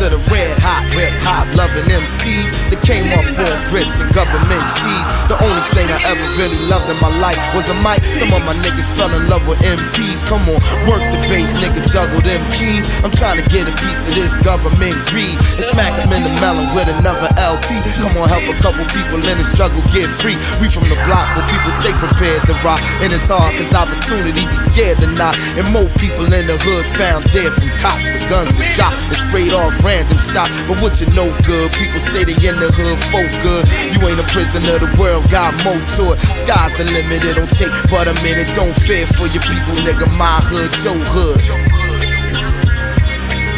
To the red hot hip hop loving MCs that came up on grits and government cheese. The only thing I ever really loved in my life was a mic. Some of my niggas fell in love with MPs. Come on, work the bass, nigga, juggle them keys. I'm trying to get a piece of this government greed and smack them in the melon with another LP. Come on, help a couple people in the struggle get free. We from the block where people stay prepared to rock. And it's hard cause opportunity be scared to knock. And more people in the hood found dead from cops with guns to drop and sprayed off random shots. But what you know good, people say they in the hood, folk good. You ain't a prisoner, the world got more to it. Sky's the limit, it don't take but a minute. Don't fear for your people, nigga. My hood, your hood.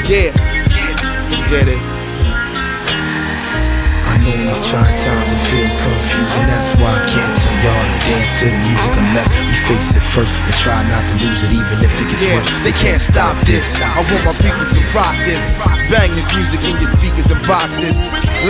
Yeah, did it. I know in these trying times it feels confusing. That's why I can't tell y'all dance to the music unless we face it first and try not to lose it, even if it gets Yeah, worse. they can't stop this. I want my people to rock this. Bang this music in your speakers and boxes.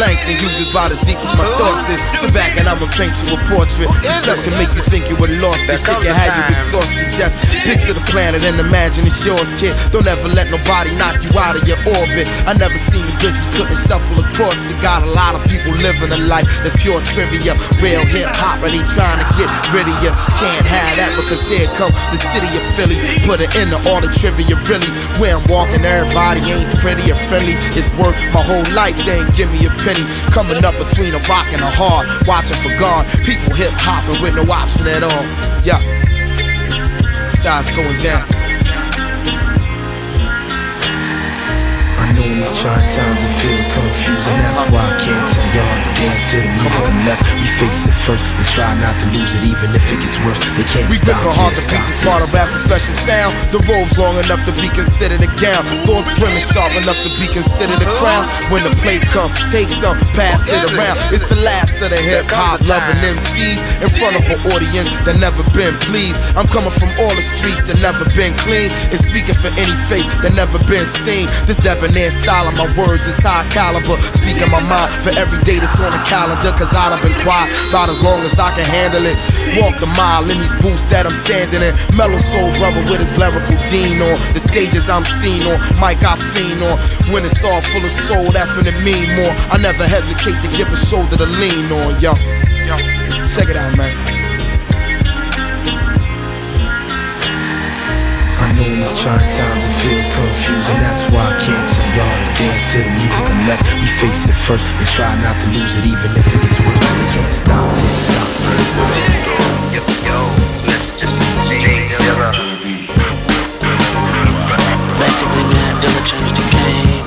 Langston Hughes about as deep as my thoughts is. Sit back and I'ma paint you a portrait. This can make you think you were lost. This shit can have you exhausted. Just picture the planet and imagine it's yours, kid. Don't ever let nobody knock you out of your orbit. I never seen a bridge we couldn't shuffle across. It got a lot of people living a life that's pure trivia. Real hip hop, and they trying to get of you. Can't have that because here come the city of Philly. Put it in all the trivia, really. Where I'm walking, everybody ain't pretty or friendly. It's work my whole life, they ain't give me a penny. Coming up between a rock and a hard, watching for God. People hip hopping with no option at all. Yeah. Sides going down. In these trying times it feels confusing. That's why I can't tell y'all to dance to the music unless we face it first and try not to lose it, even if it gets worse. They can't We stop. rip a heart to pieces, part of rap's a special sound. The robe's long enough to be considered a gown. Thoughts brimming sharp enough to be considered a crown. When the plate come, take some, pass it around. It's the last of the hip hop loving MCs in front of an audience that never been pleased. I'm coming from all the streets that never been clean. And speaking for any face that never been seen. This debonair style of my words is high caliber. Speaking my mind for every day that's on the calendar. Cause I done been quiet about as long as I can handle it. Walk the mile in these boots that I'm standing in. Mellow soul brother with his lyrical dean on. The stages I'm seen on, mic I fiend on. When it's all full of soul, that's when it mean more. I never hesitate to give a shoulder to lean on, yo. Check it out, man. Know in trying times it feels confusing. That's why I can't tell y'all to dance to the music unless we face it first and try not to lose it, even if it gets worse. We can't stop, stop, can't stop. Basically, man, Dilla changed the game.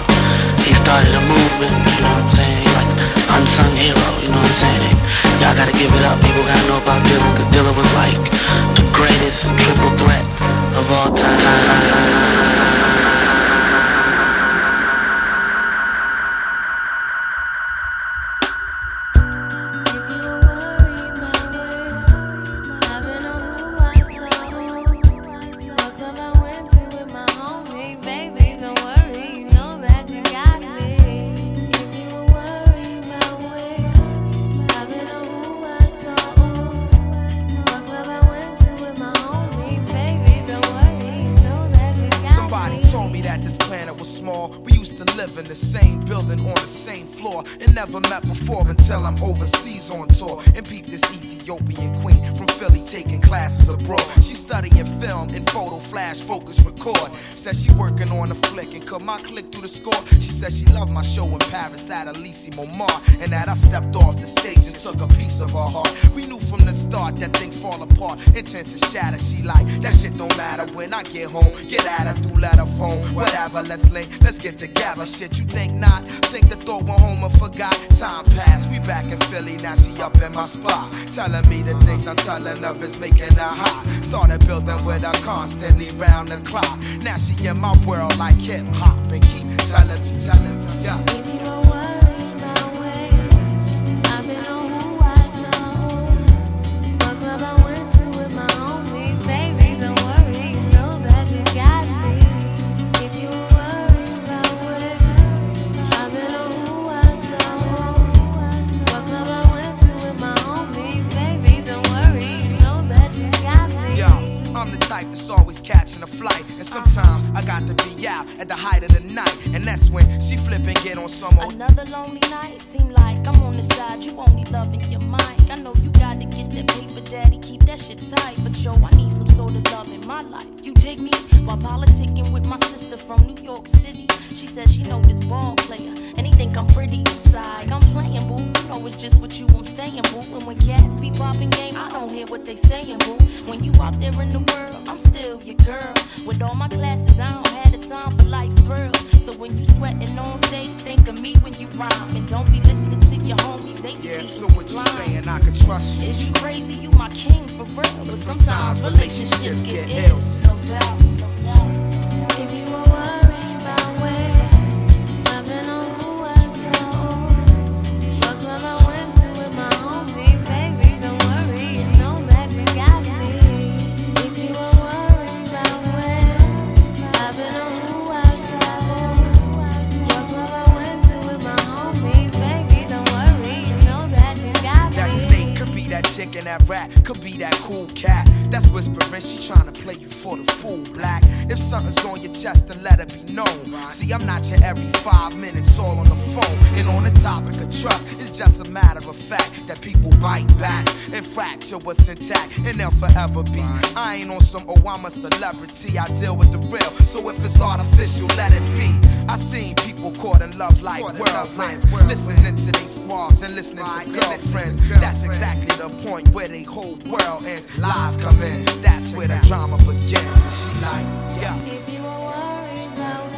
He started a movement, you know what I'm saying? Like, unsung hero, you know what I'm saying? Y'all gotta give it up. People gotta know about Dilla, cause Dilla was like the greatest triple threat 这波 the same building on the same floor and never met before until I'm overseas on tour and peep this Ethiopian queen from Philly taking classes abroad. She studying film and photo flash focus record. Said she working on a flick and cut my click through the score. She says she loved my show in Paris at Elysee Montmartre and that I stepped off the stage and took a piece of her heart. We knew from the start that things fall apart, intent to shatter. She like that shit don't matter when I get home. Get at her through letter phone, whatever. Let's link, let's get together. Shit, you think not? Think the thought went home and forgot. Time passed, we back in Philly. Now she up in my spot, telling me the things I'm telling of is making her hot. Started building with her constantly round the clock. Now she in my world like hip hop and keep telling me, telling me, yeah. At the height of the night. And that's when she flip and get on some old. Another lonely night, seem like I'm on the side. You only loving your mic. I know you got to get that paper, daddy. Keep that shit tight. But yo, I need some sort of love in my life. You dig me? While politicking with my sister from New York City, she says she know this ball player. And he think I'm pretty inside. I'm playing, boo. You know it's just with you I'm staying, boo. And when cats be popping game, I don't hear what they saying, boo. When you out there in the world, I'm still your girl. With all my classes, I don't have the time for life's thrills. So when you sweating on stage, think of me when you rhyme. And don't be listening to your homies, they be Yeah, so what you saying? I could trust you. Is you crazy? You my king for real. But sometimes relationships get ill, no doubt. That rat, could be that cool cat. That's whispering, she tryna play you for the fool, black. If something's on your chest, then let it be known. See, I'm not your every five minutes all on the phone. And on the topic of trust, it's just a matter of fact that people bite back and fracture what's intact, and they'll forever be. I ain't on some, oh, I'm a celebrity, I deal with the real. So if it's artificial, let it be. I seen people caught in love like whirlwinds, listening to they squads and listening to girlfriends. That's exactly the point where they whole world ends. Lies come in, that's where the drama begins. And she like, If you were worried about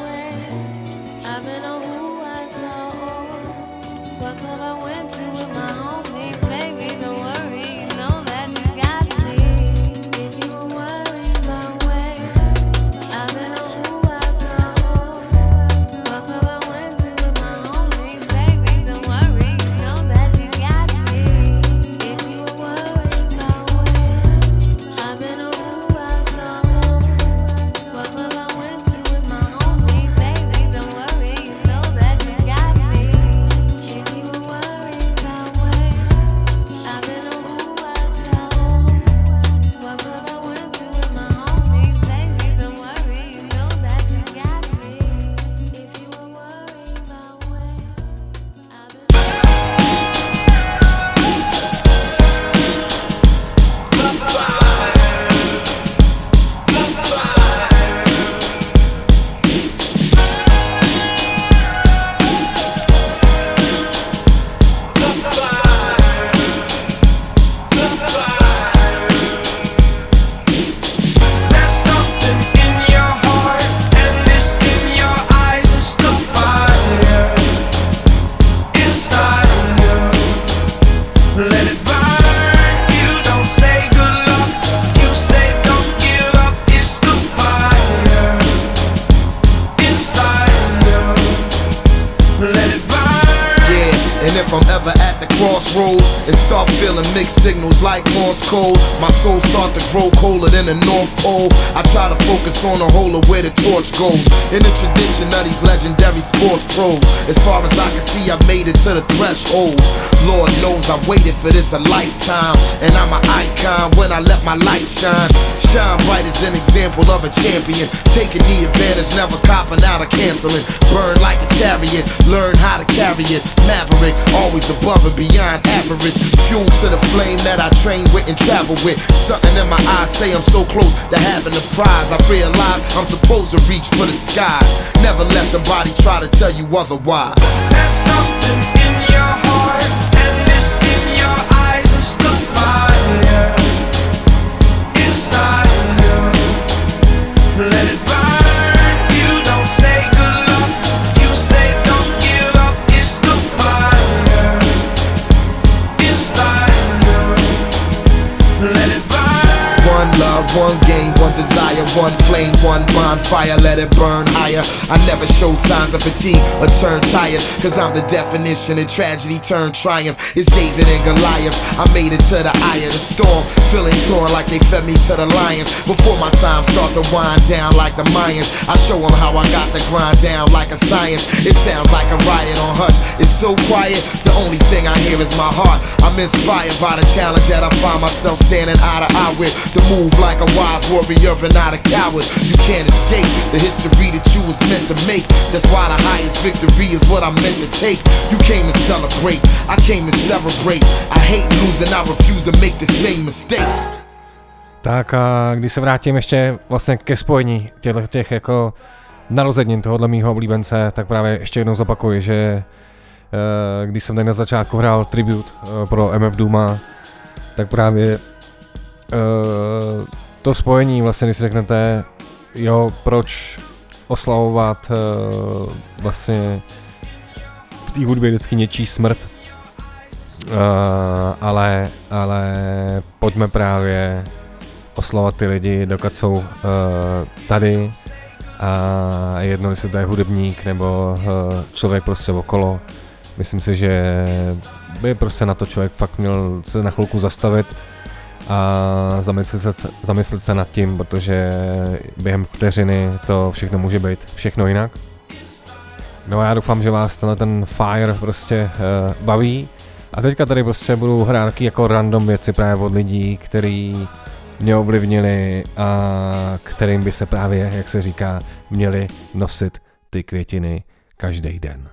I've been on who I saw, what club I went to with my homies, the threshold. Lord knows I waited for this a lifetime, and I'm an icon when I let my light shine. Shine bright as an example of a champion, taking the advantage, never copping out or canceling. Burn like a chariot, learn how to carry it. Maverick, always above and beyond average. Fuel to the flame that I train with and travel with. Something in my eyes say I'm so close to having the prize. I realize I'm supposed to reach for the skies. Never let somebody try to tell you otherwise. There's something One desire, one flame, one bonfire, let it burn higher. I never show signs of fatigue or turn tired, cause I'm the definition of tragedy turned triumph. It's David and Goliath. I made it to the eye of the storm, feeling torn like they fed me to the lions. Before my time start to wind down like the Mayans, I show them how I got to grind down like a science. It sounds like a riot on hush. It's so quiet, the only thing I hear is my heart. I'm inspired by the challenge that I find myself standing eye to eye with. To move like a wise warrior and not a coward. You can't escape the history that you was meant to make. That's why the highest victory is what I'm meant to take. You came to celebrate, I came to celebrate. I hate losing, I refuse to make the same mistakes. Tak a když se vrátím ještě vlastně ke spojení těchto těch jako narozenin tohohle mýho oblíbence, tak právě ještě jednou zopakuji, že eh, když jsem tady na začátku hrál tribute eh, pro MF Duma, tak právě eh, to spojení vlastně, když si řeknete, jo, proč oslavovat eh, vlastně v té hudbě vždycky něčí smrt, Uh, ale, ale pojďme právě oslovat ty lidi, dokud jsou uh, tady. A jedno, jestli to je hudebník nebo uh, člověk prostě okolo. Myslím si, že by prostě na to člověk fakt měl se na chvilku zastavit a zamyslet se, zamyslet se nad tím, protože během vteřiny to všechno může být všechno jinak. No a já doufám, že vás tenhle ten fire prostě uh, baví. A teďka tady prostě budu hrát jako random věci právě od lidí, který mě ovlivnili a kterým by se právě, jak se říká, měli nosit ty květiny každý den.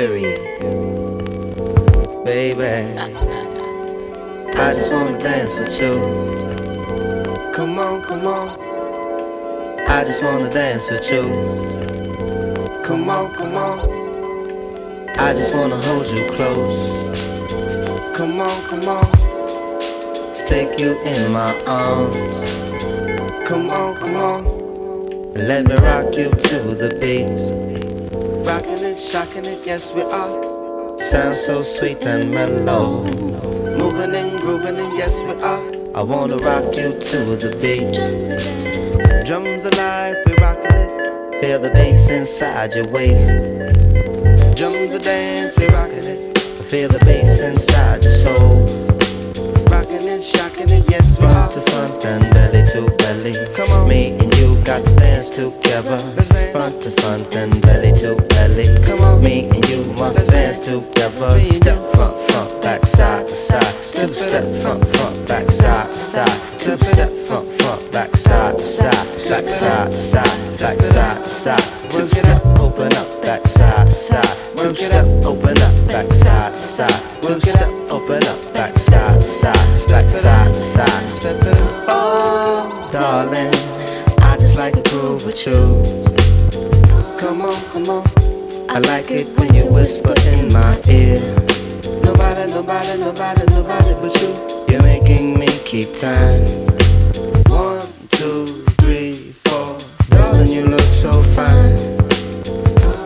period. Baby, I just wanna dance with you. Come on, come on. I just wanna dance with you. Come on, come on. I just wanna hold you close. Come on, come on. Take you in my arms. Come on, come on. Let me rock you to the beat rocking it, shocking it, yes we are. Sound so sweet and mellow. Moving and grooving it, yes we are. I wanna rock you to the beat. Drums alive, we rocking it. Feel the bass inside your waist. Drums are dance, we rocking it. Feel the bass inside your soul rocking it, shocking it, yes, front to front and belly to belly. Come on, me and you got to dance together. Front to front and belly to belly. Come on, me and you must dance together. Step front, front, back, side to side. Two step front, front, back, side to side. Two step front, front, back, side to side. Back, side to side, back, side to side. Two step, open up, back, side to side. Two step, open up, back, side to side. Two step, open up, back, side to side. Back, side to side. It. Oh, darling, I just like to groove with you. Come on, come on. I like it when you whisper in my ear. Nobody, nobody, nobody, nobody but you. You're making me keep time. One, two, three, four. Darling, you look so fine.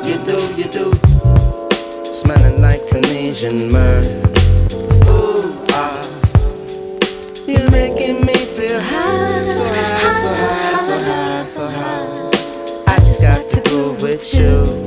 You do, you do. Smelling like Tunisian myrrh. Feel high, so high, so high, so high, so high. I just got to groove with you.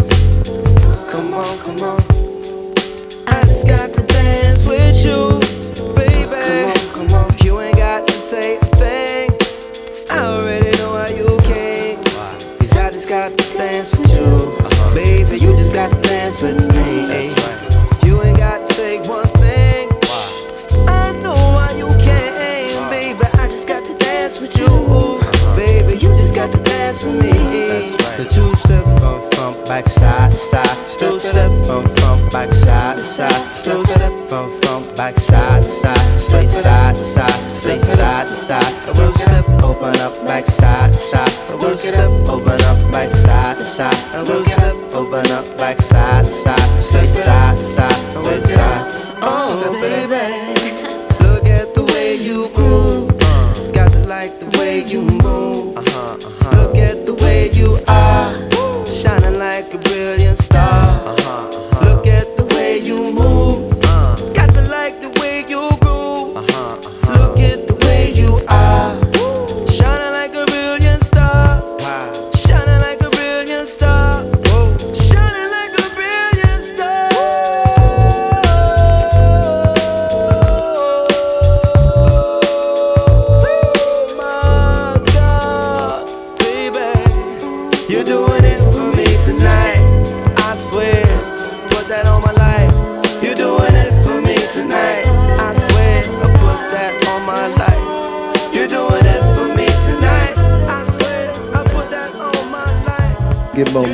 Side. Two step from from back side to side. Straight side to side. Straight side to side. Two step open up back side to side. Two step open up back side to side. Two step open up back side to side. Straight side to side. Straight side. Oh, baby.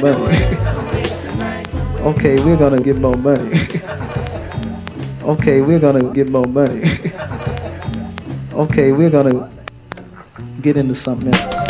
Money. okay, we're gonna get more money. okay, we're gonna get more money. <laughs> <laughs> okay, we're gonna get into something else.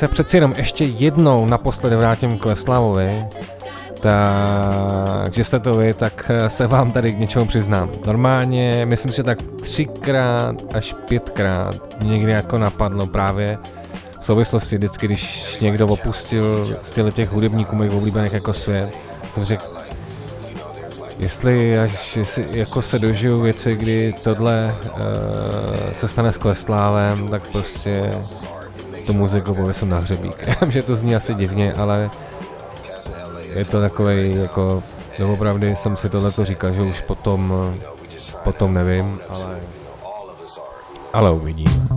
Se přeci jenom ještě jednou naposledy vrátím k Veslavovi, tak, že jste to vy, tak eh, se vám tady k něčemu přiznám. Normálně, myslím si, že tak třikrát až pětkrát někdy jako napadlo právě v souvislosti vždycky, když někdo opustil z těch hudebníků mých oblíbených jako svět, jsem řekl, jestli až jestli jako se dožiju věci, kdy tohle uh, se stane s Kleslávem, tak prostě tu muziku pověsím na hřebík. <laughs> Já vím, že to zní asi divně, ale je to takový jako, doopravdy jsem si tohle to říkal, že už potom, potom nevím, ale, ale uvidím.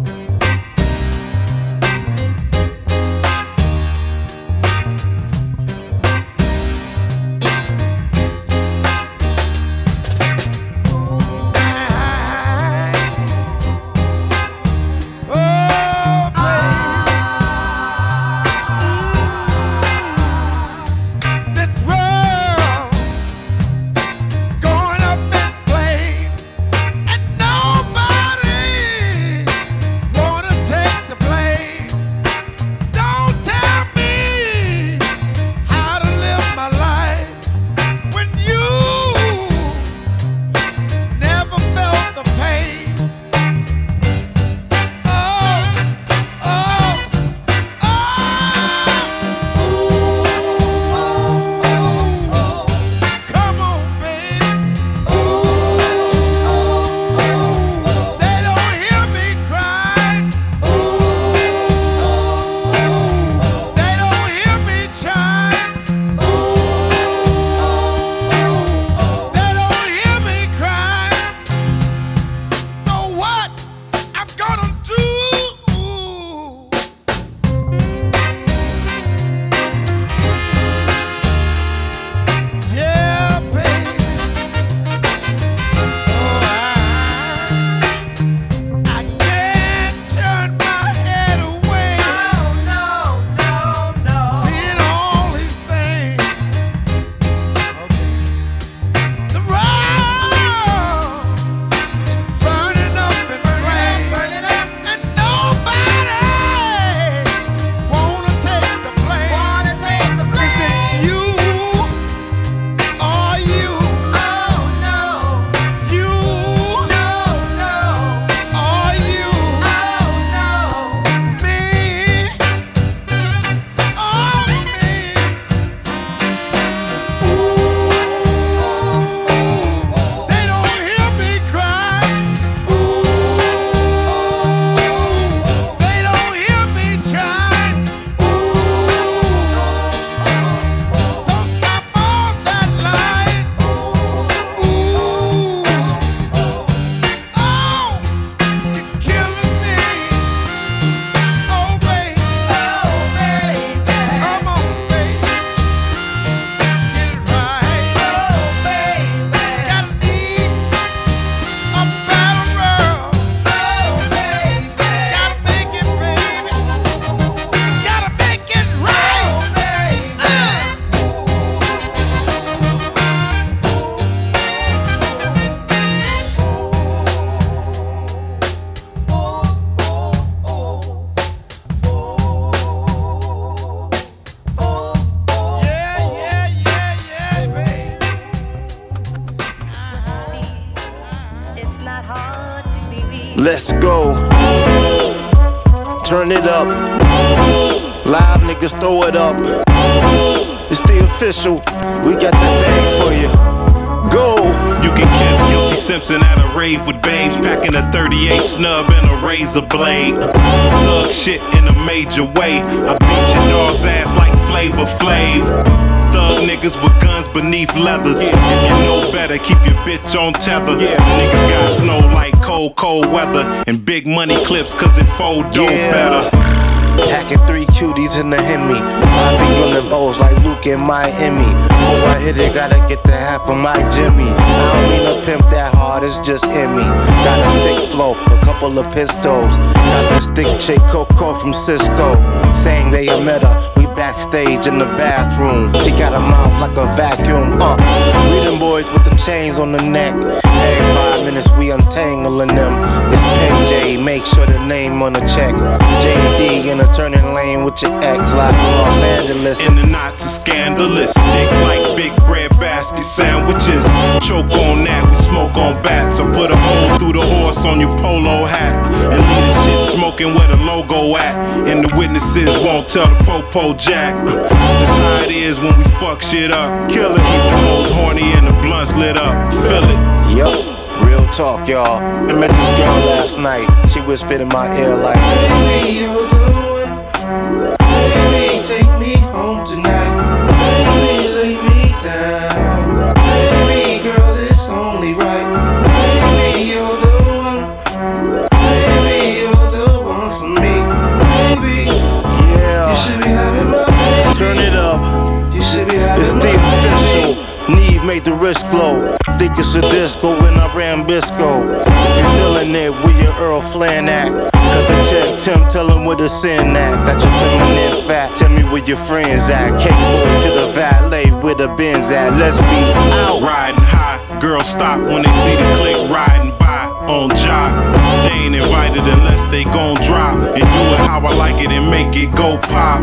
38 snub and a razor blade. Thug shit in a major way. I beat your dog's ass like Flavor Flav. Thug niggas with guns beneath leathers. If you know better, keep your bitch on tether. Niggas got snow like cold, cold weather. And big money clips, cause it fold dope better. Hacking three cuties in the Hemi. I be them O's like Luke in Miami. Before I hit it, gotta get the half of my Jimmy. I don't mean to pimp that hard, it's just in me. Got a sick flow, a couple of pistols. Got this thick chick Coco from Cisco. Saying they a met her. We backstage in the bathroom. She got a mouth like a vacuum. Uh, we them boys with the chains on the neck. Every five minutes we untangling them. It's Pen J, make sure the name on the check. JD in a turning lane with your ex, like in Los Angeles. In the not too scandalous. Thick like big bread basket sandwiches. Choke on that, we smoke on bats. I put a hole through the horse on your polo hat. And leave the shit smoking where the logo at. And the witnesses won't tell the popo jack. That's how it is when we fuck shit up. Kill it, keep the hoes horny and the blunts lit up. Feel it. Yo, real talk, y'all. I met this girl last night. She whispered in my ear like, Neve made the wrist glow. Think it's a disco when I ran Bisco. If you feeling it, where your Earl Flan at? Cut the check, Tim, tell him where the sin at. That your feminine fat, tell me where your friends at. Cake boy to the valet, where the Benz at. Let's be out. Riding high, girls stop when they see the click riding by on job. They ain't invited unless they gon' drop and do it how I like it and make it go pop.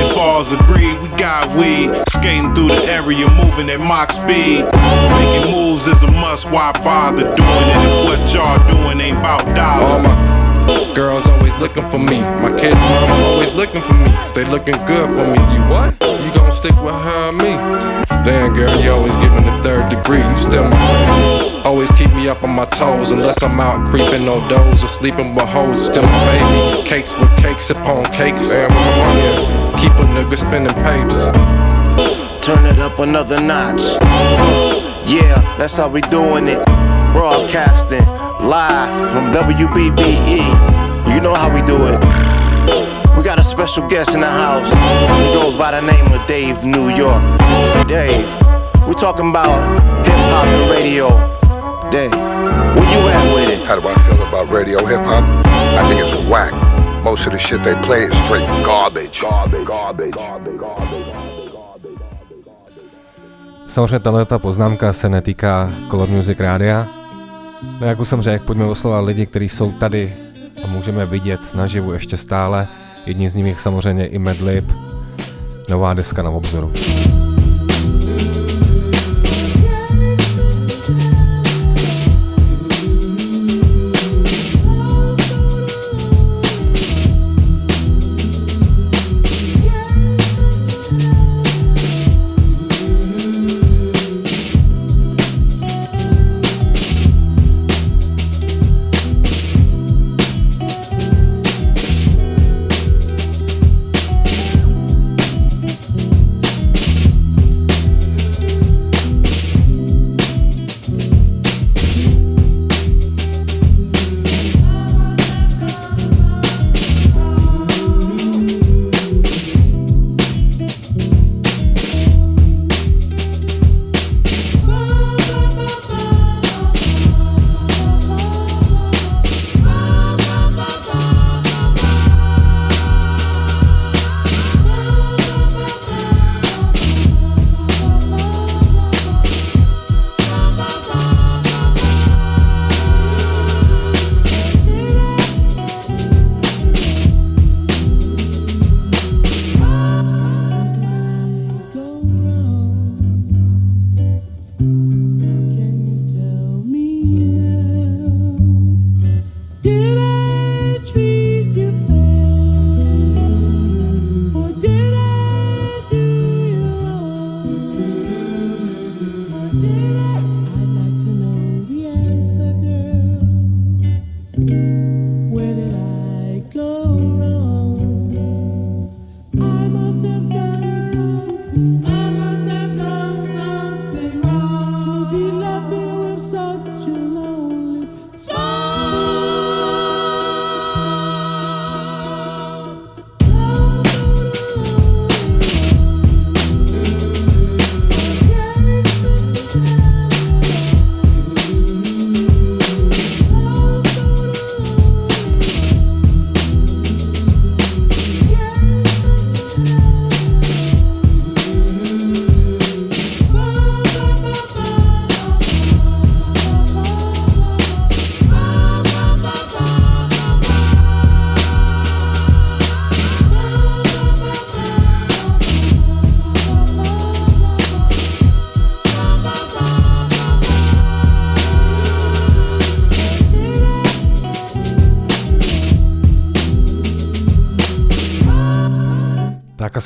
If all's agreed, we got weed. Skating through the area, moving at Mach speed. Making moves is a must, why bother doing it if what y'all doing ain't about dollars? Girls always looking for me. My kids' mama always looking for me. Stay looking good for me. You what? You gon' stick with her me? Damn, girl, you always giving the third degree. You still my friend. Always keep me up on my toes unless I'm out creeping no doors or sleeping with hoes. Still my baby. Cakes with cakes upon cakes. And my money, keep a nigga spending papes. Turn it up another notch. Yeah, that's how we doing it. Broadcasting live from WBBE. You know how we do it. We got a special guest in the house. He goes by the name of Dave New York. Dave, we talking about hip hop and radio. Dave, where you at with it? How do I feel about radio hip hop? I think it's whack. Most of the shit they play is straight garbage. Garbage. Garbage. Garbage. garbage. Samozřejmě tahle ta poznámka se netýká Color Music Rádia. No jak už jsem řekl, pojďme oslovat lidi, kteří jsou tady a můžeme vidět naživu ještě stále. Jedním z nich je samozřejmě i Madlib, nová deska na obzoru.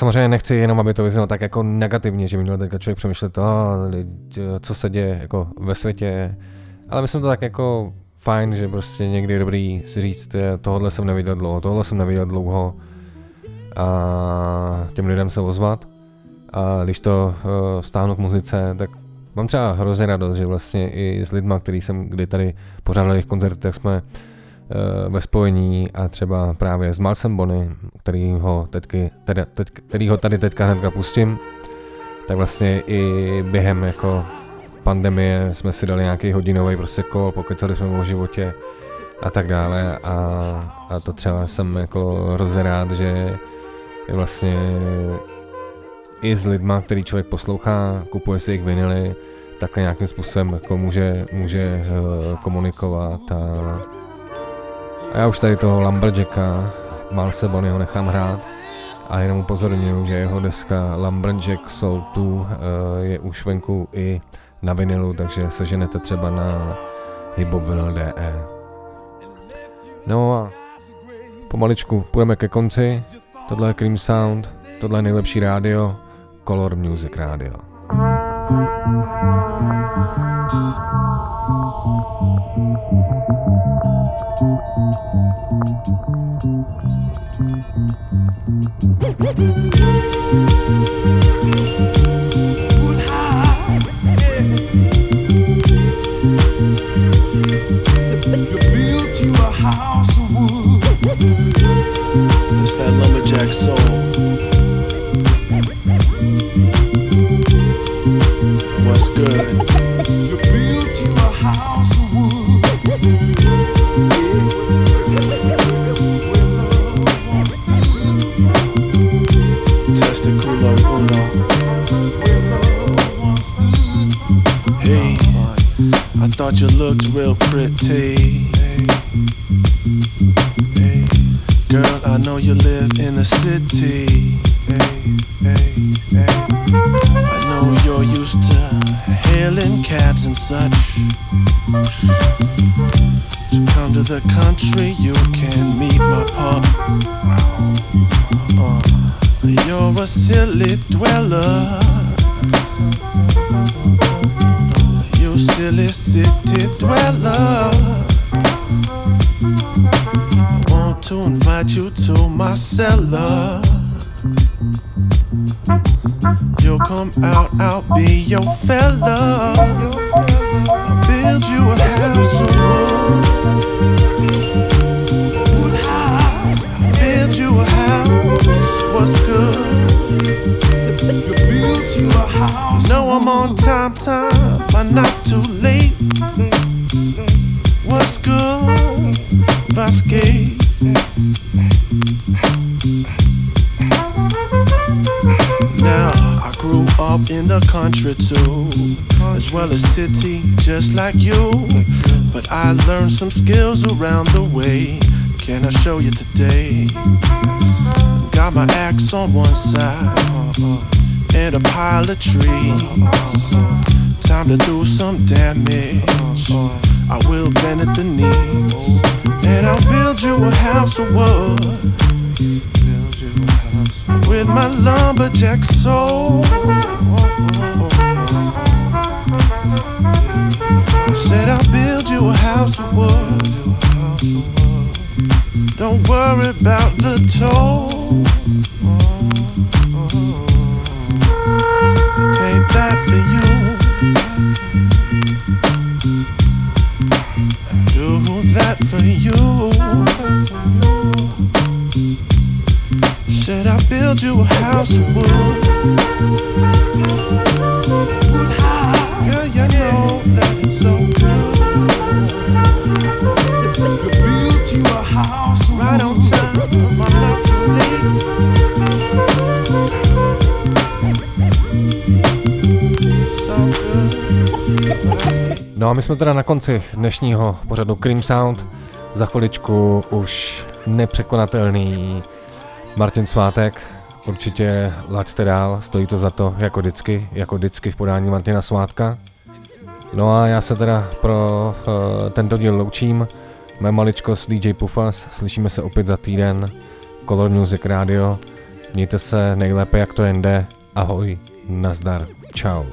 Samozřejmě nechci jenom, aby to vyznělo tak jako negativně, že by měl teďka člověk přemýšlet, oh, co se děje jako ve světě, ale myslím to tak jako fajn, že prostě někdy je dobrý si říct, tohle jsem neviděl dlouho, tohle jsem neviděl dlouho a těm lidem se ozvat. A když to uh, stáhnu k muzice, tak mám třeba hrozně radost, že vlastně i s lidma, který jsem kdy tady pořádal jejich koncerty, tak jsme uh, ve spojení a třeba právě s Malsem Bonny, který ho, teďky, teda, teď, který ho tady teďka hnedka pustím, tak vlastně i během jako pandemie jsme si dali nějaký hodinový prostě kol, pokecali jsme o životě a tak dále. A, a to třeba jsem jako hrozně rád, že je vlastně i s lidma, který člověk poslouchá, kupuje si jejich vinily, tak nějakým způsobem jako může, může uh, komunikovat a, a já už tady toho Lumberjacka, Malse Bonnyho nechám hrát a jenom upozorňuji, že jeho deska Lumberjack Soul 2 uh, je už venku i na vinilu, takže seženete třeba na hipopvinyl.de. No a pomaličku půjdeme ke konci. Tohle je Cream Sound, tohle je nejlepší rádio, Color Music Radio. Built show you today? Got my axe on one side and a pile of trees. Time to do some damage. Teda na konci dnešního pořadu Cream Sound. Za chviličku už nepřekonatelný Martin Svátek. Určitě laďte dál, stojí to za to, jako vždycky, jako vždycky v podání Martina Svátka. No a já se teda pro uh, tento díl loučím. Mé maličkost DJ Pufas, slyšíme se opět za týden. Color Music Radio. Mějte se nejlépe, jak to jen jde. Ahoj, nazdar, čau.